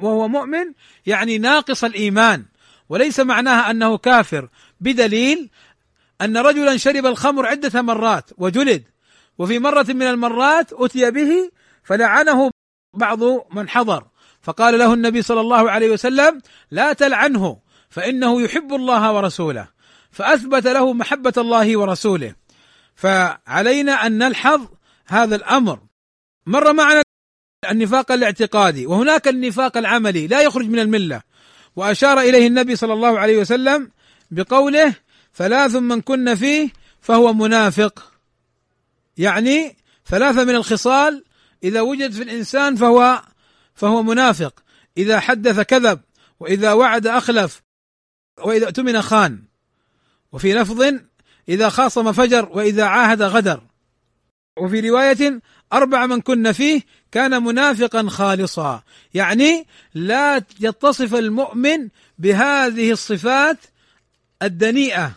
وهو مؤمن يعني ناقص الإيمان. وليس معناها أنه كافر بدليل أن رجلا شرب الخمر عدة مرات وجلد وفي مرة من المرات أتي به فلعنه بعض من حضر. فقال له النبي صلى الله عليه وسلم لا تلعنه فإنه يحب الله ورسوله. فأثبت له محبة الله ورسوله. فعلينا أن نلحظ هذا الأمر. مر معنا النفاق الاعتقادي وهناك النفاق العملي لا يخرج من الملة. وأشار إليه النبي صلى الله عليه وسلم بقوله ثلاث من كن فيه فهو منافق. يعني ثلاثة من الخصال إذا وجد في الإنسان فهو فهو منافق. إذا حدث كذب وإذا وعد أخلف وإذا اؤتمن خان. وفي لفظ إذا خاصم فجر وإذا عاهد غدر. وفي رواية أربع من كن فيه كان منافقا خالصا. يعني لا يتصف المؤمن بهذه الصفات الدنيئة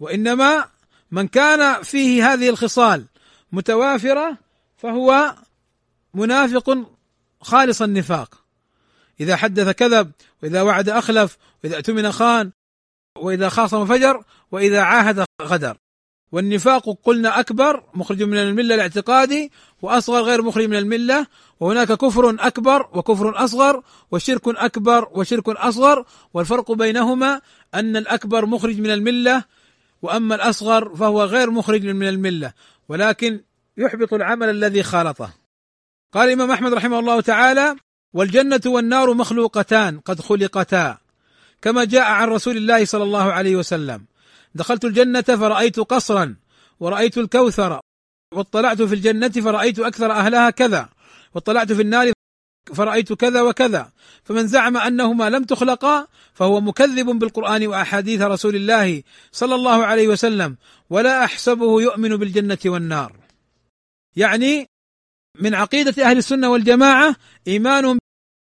وإنما من كان فيه هذه الخصال متوافرة فهو منافق خالص النفاق. إذا حدث كذب وإذا وعد أخلف وإذا اؤتمن خان وإذا خاصم فجر وإذا عاهد غدر. والنفاق قلنا أكبر مخرج من الملة الاعتقادي وأصغر غير مخرج من الملة وهناك كفر أكبر وكفر أصغر وشرك أكبر وشرك أصغر والفرق بينهما أن الأكبر مخرج من الملة وأما الأصغر فهو غير مخرج من الملة ولكن يحبط العمل الذي خالطه. قال الإمام أحمد رحمه الله تعالى: والجنة والنار مخلوقتان قد خلقتا كما جاء عن رسول الله صلى الله عليه وسلم دخلت الجنة فرأيت قصرا ورأيت الكوثر واطلعت في الجنة فرأيت أكثر أهلها كذا واطلعت في النار فرأيت كذا وكذا. فمن زعم أنهما لم تخلقا فهو مكذب بالقرآن وأحاديث رسول الله صلى الله عليه وسلم ولا أحسبه يؤمن بالجنة والنار. يعني من عقيدة أهل السنة والجماعة إيمانهم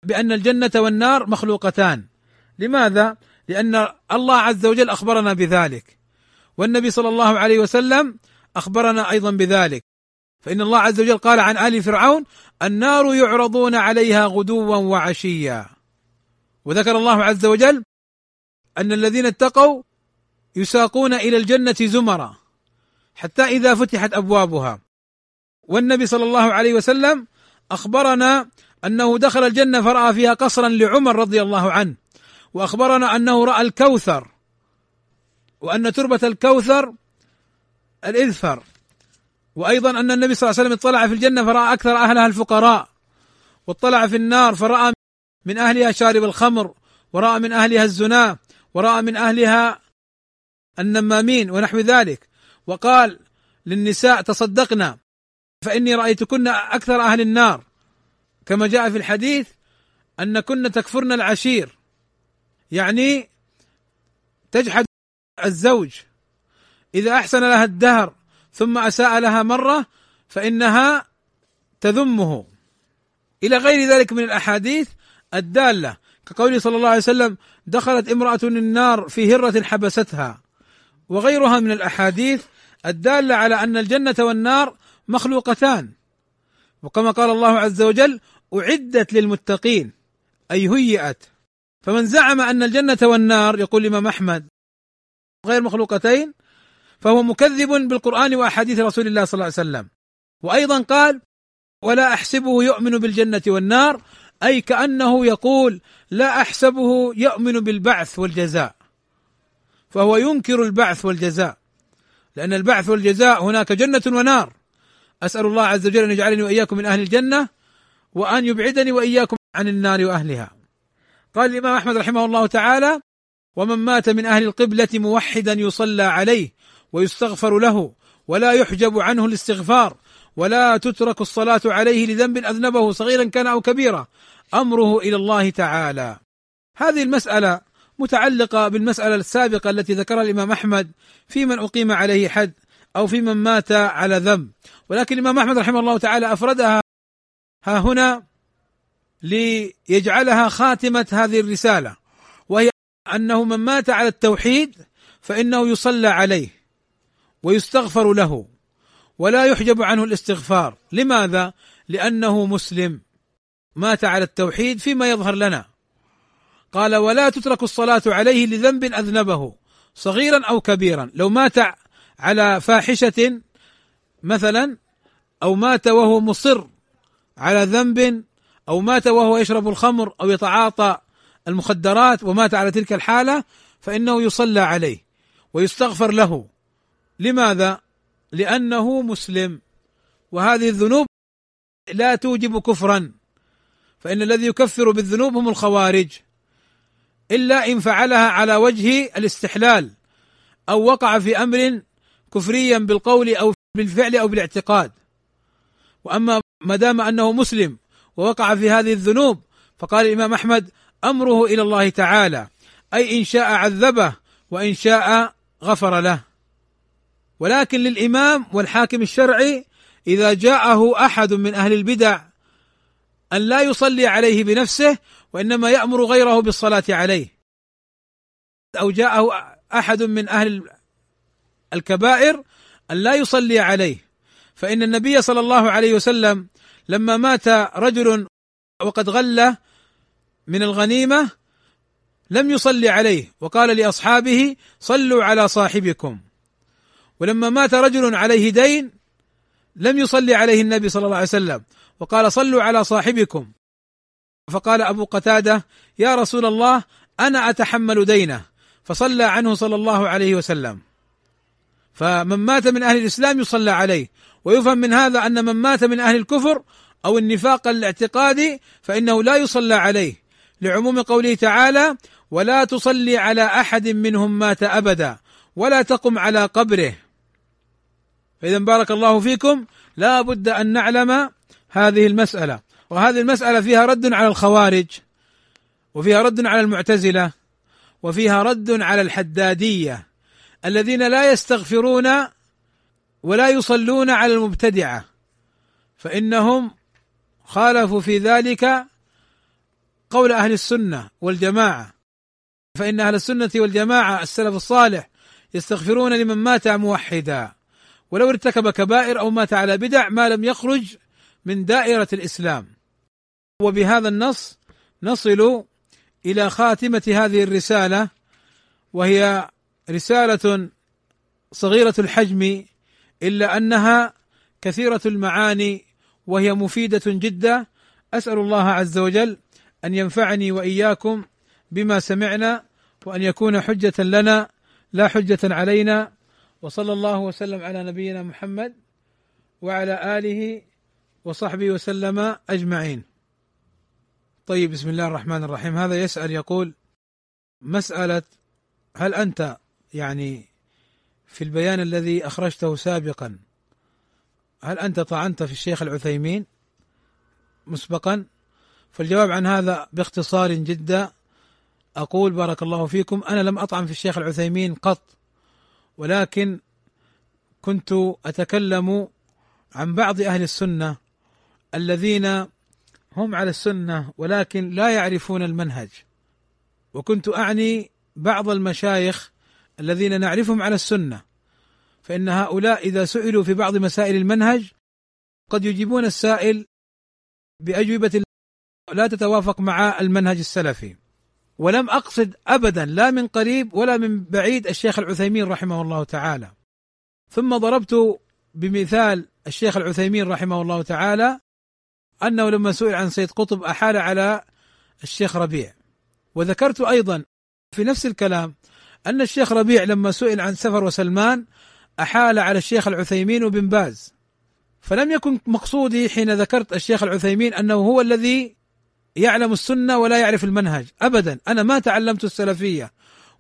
بأن الجنة والنار مخلوقتان. لماذا؟ لأن الله عز وجل أخبرنا بذلك. والنبي صلى الله عليه وسلم أخبرنا أيضا بذلك. فإن الله عز وجل قال عن آل فرعون النار يعرضون عليها غدوا وعشيا. وذكر الله عز وجل أن الذين اتقوا يساقون إلى الجنة زمرا حتى إذا فتحت أبوابها. والنبي صلى الله عليه وسلم أخبرنا أنه دخل الجنة فرأى فيها قصرا لعمر رضي الله عنه. وأخبرنا أنه رأى الكوثر وأن تربة الكوثر الإذفر وأيضا أن النبي صلى الله عليه وسلم اطلع في الجنة فرأى أكثر أهلها الفقراء واطلع في النار فرأى من أهلها شارب الخمر ورأى من أهلها الزنا ورأى من أهلها النمامين ونحو ذلك وقال للنساء تصدقنا فإني رأيتكن أكثر أهل النار. كما جاء في الحديث ان كن تكفرن العشير. يعني تجحد الزوج. إذا أحسن لها الدهر ثم أساء لها مرة فإنها تذمه. إلى غير ذلك من الأحاديث الدالة. كقوله صلى الله عليه وسلم دخلت امرأة النار في هرة حبستها. وغيرها من الأحاديث الدالة على أن الجنة والنار مخلوقتان. وكما قال الله عز وجل أعدت للمتقين أي هيئت. فمن زعم أن الجنة والنار يقول الإمام أحمد غير مخلوقتين فهو مكذب بالقرآن وأحاديث رسول الله صلى الله عليه وسلم. وأيضا قال ولا أحسبه يؤمن بالجنة والنار أي كأنه يقول لا أحسبه يؤمن بالبعث والجزاء فهو ينكر البعث والجزاء. لأن البعث والجزاء هناك جنة ونار. أسأل الله عز وجل أن يجعلني وإياكم من أهل الجنة وأن يبعدني وإياكم عن النار وأهلها. قال الإمام أحمد رحمه الله تعالى ومن مات من أهل القبلة موحدا يصلى عليه ويستغفر له ولا يحجب عنه الاستغفار ولا تترك الصلاة عليه لذنب أذنبه صغيرا كان أو كبيرا أمره إلى الله تعالى. هذه المسألة متعلقة بالمسألة السابقة التي ذكرها الإمام أحمد في من أقيم عليه حد أو في من مات على ذنب. ولكن الإمام أحمد رحمه الله تعالى أفردها ها هنا ليجعلها خاتمة هذه الرسالة وهي أنه من مات على التوحيد فإنه يصلى عليه ويستغفر له ولا يحجب عنه الاستغفار. لماذا؟ لأنه مسلم. مات على التوحيد فيما يظهر لنا. قال ولا تترك الصلاة عليه لذنب أذنبه صغيرا أو كبيرا. لو مات على فاحشة مثلا أو مات وهو مصر على ذنب أو مات وهو يشرب الخمر أو يتعاطى المخدرات ومات على تلك الحالة فإنه يصلى عليه ويستغفر له. لماذا؟ لأنه مسلم. وهذه الذنوب لا توجب كفرا فإن الذي يكفر بالذنوب هم الخوارج. إلا إن فعلها على وجه الاستحلال أو وقع في أمر كفريا بالقول أو بالفعل أو بالاعتقاد. وأما ما دام أنه مسلم ووقع في هذه الذنوب. فقال الإمام أحمد أمره إلى الله تعالى. أي إن شاء عذبه وإن شاء غفر له. ولكن للإمام والحاكم الشرعي إذا جاءه أحد من أهل البدع أن لا يصلي عليه بنفسه وإنما يأمر غيره بالصلاة عليه. أو جاءه أحد من أهل الكبائر أن لا يصلي عليه. فإن النبي صلى الله عليه وسلم لما مات رجل وقد غل من الغنيمة لم يصلي عليه وقال لأصحابه صلوا على صاحبكم. ولما مات رجل عليه دين لم يصلي عليه النبي صلى الله عليه وسلم وقال صلوا على صاحبكم. فقال أبو قتادة يا رسول الله أنا أتحمل دينه. فصلى عنه صلى الله عليه وسلم. فمن مات من أهل الإسلام يصلى عليه ويفهم من هذا أن من مات من أهل الكفر أو النفاق الاعتقادي فإنه لا يصلى عليه. لعموم قوله تعالى ولا تصلي على أحد منهم مات أبدا ولا تقم على قبره. فاذا بارك الله فيكم. لا بد أن نعلم هذه المسألة. وهذه المسألة فيها رد على الخوارج وفيها رد على المعتزلة وفيها رد على الحدادية الذين لا يستغفرون ولا يصلون على المبتدعة فإنهم خالفوا في ذلك قول أهل السنة والجماعة. فإن أهل السنة والجماعة السلف الصالح يستغفرون لمن مات موحدا ولو ارتكب كبائر أو مات على بدع ما لم يخرج من دائرة الإسلام. وبهذا النص نصل إلى خاتمة هذه الرسالة وهي رسالة صغيرة الحجم إلا أنها كثيرة المعاني وهي مفيدة جدا. أسأل الله عز وجل أن ينفعني وإياكم بما سمعنا وأن يكون حجة لنا لا حجة علينا. وصلى الله وسلم على نبينا محمد وعلى آله وصحبه وسلم أجمعين. طيب بسم الله الرحمن الرحيم. هذا يسأل يقول مسألة هل أنت يعني في البيان الذي أخرجته سابقا. هل أنت طعنت في الشيخ العثيمين مسبقا؟ فالجواب عن هذا باختصار جدا. أقول بارك الله فيكم أنا لم أطعن في الشيخ العثيمين قط ولكن كنت أتكلم عن بعض أهل السنة الذين هم على السنة ولكن لا يعرفون المنهج. وكنت أعني بعض المشايخ الذين نعرفهم على السنة فإن هؤلاء إذا سئلوا في بعض مسائل المنهج قد يجيبون السائل بأجوبة لا تتوافق مع المنهج السلفي. ولم أقصد أبدا لا من قريب ولا من بعيد الشيخ العثيمين رحمه الله تعالى. ثم ضربت بمثال الشيخ العثيمين رحمه الله تعالى أنه لما سئل عن سيد قطب أحال على الشيخ ربيع. وذكرت أيضا في نفس الكلام أن الشيخ ربيع لما سئل عن سفر وسلمان أحال على الشيخ العثيمين وبن باز. فلم يكن مقصودي حين ذكرت الشيخ العثيمين أنه هو الذي يعلم السنة ولا يعرف المنهج. ابدا أنا ما تعلمت السلفية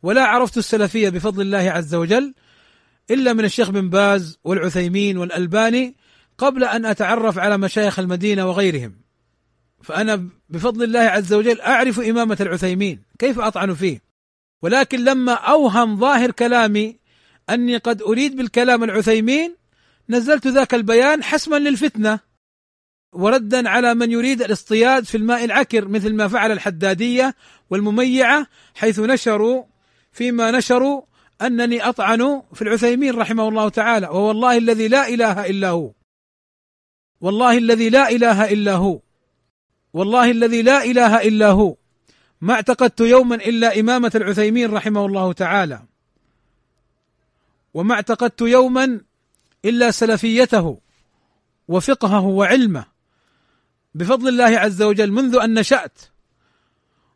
ولا عرفت السلفية بفضل الله عز وجل إلا من الشيخ بن باز والعثيمين والألباني قبل أن أتعرف على مشايخ المدينة وغيرهم. فأنا بفضل الله عز وجل أعرف إمامة العثيمين. كيف أطعن فيه؟ ولكن لما أوهم ظاهر كلامي أني قد أريد بالكلام العثيمين نزلت ذاك البيان حسما للفتنة وردا على من يريد الاصطياد في الماء العكر مثل ما فعل الحدادية والمميعة حيث نشروا فيما نشروا أنني أطعن في العثيمين رحمه الله تعالى ووالله الذي لا إله إلا هو. والله الذي لا إله إلا هو. والله الذي لا إله إلا هو. ما اعتقدت يوما إلا إمامة العثيمين رحمه الله تعالى. وما اعتقدت يوما إلا سلفيته وفقهه وعلمه. بفضل الله عز وجل منذ أن نشأت.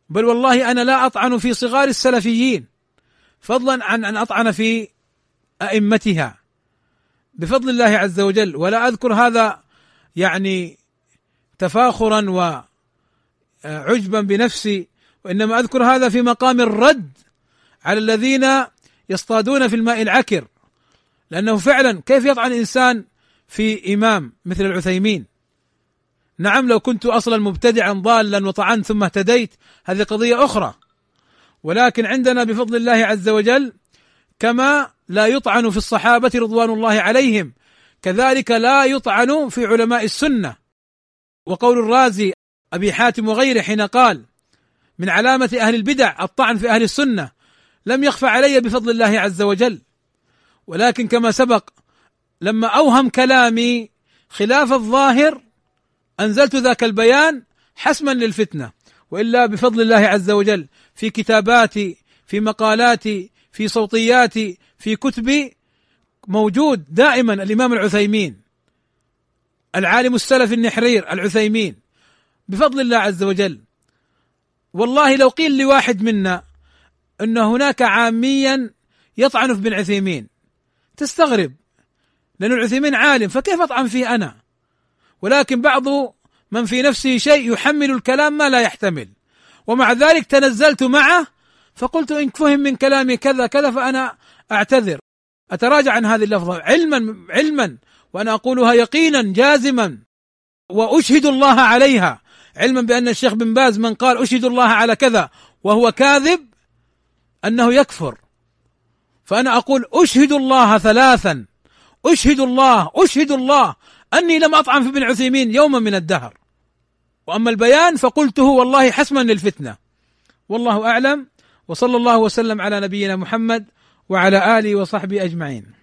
بل والله أنا لا أطعن في صغار السلفيين. فضلا عن أن أطعن في أئمتها. بفضل الله عز وجل. ولا أذكر هذا يعني تفاخرا وعجبا بنفسي. وإنما أذكر هذا في مقام الرد على الذين يصطادون في الماء العكر. لأنه فعلا كيف يطعن انسان في إمام مثل العثيمين؟ نعم لو كنت أصلا مبتدعا ضالا وطعنت ثم اهتديت هذه قضية أخرى. ولكن عندنا بفضل الله عز وجل كما لا يطعن في الصحابة رضوان الله عليهم. كذلك لا يطعن في علماء السنة. وقول الرازي أبي حاتم وغيره حين قال من علامة أهل البدع الطعن في أهل السنة. لم يخفى علي بفضل الله عز وجل. ولكن كما سبق لما أوهم كلامي خلاف الظاهر أنزلت ذاك البيان حسما للفتنة. وإلا بفضل الله عز وجل في كتاباتي في مقالاتي في صوتياتي في كتبي موجود دائما الإمام العثيمين. العالم السلفي النحرير العثيمين. بفضل الله عز وجل. والله لو قيل لواحد منا إن هناك عاميا يطعن في ابن عثيمين تستغرب. لأن العثيمين عالم فكيف أطعن فيه أنا؟ ولكن بعض من في نفسه شيء يحمل الكلام ما لا يحتمل. ومع ذلك تنزلت معه فقلت إن فهم من كلامي كذا كذا فأنا أعتذر. أتراجع عن هذه اللفظة. علما علما وأنا أقولها يقينا جازما. وأشهد الله عليها. علما بأن الشيخ بن باز من قال أشهد الله على كذا وهو كاذب أنه يكفر. فأنا أقول أشهد الله ثلاثا. أشهد الله أشهد الله. أني لم أطعن في ابن عثيمين يوما من الدهر. وأما البيان فقلته والله حسما للفتنة. والله أعلم. وصلى الله وسلم على نبينا محمد وعلى آله وصحبه أجمعين.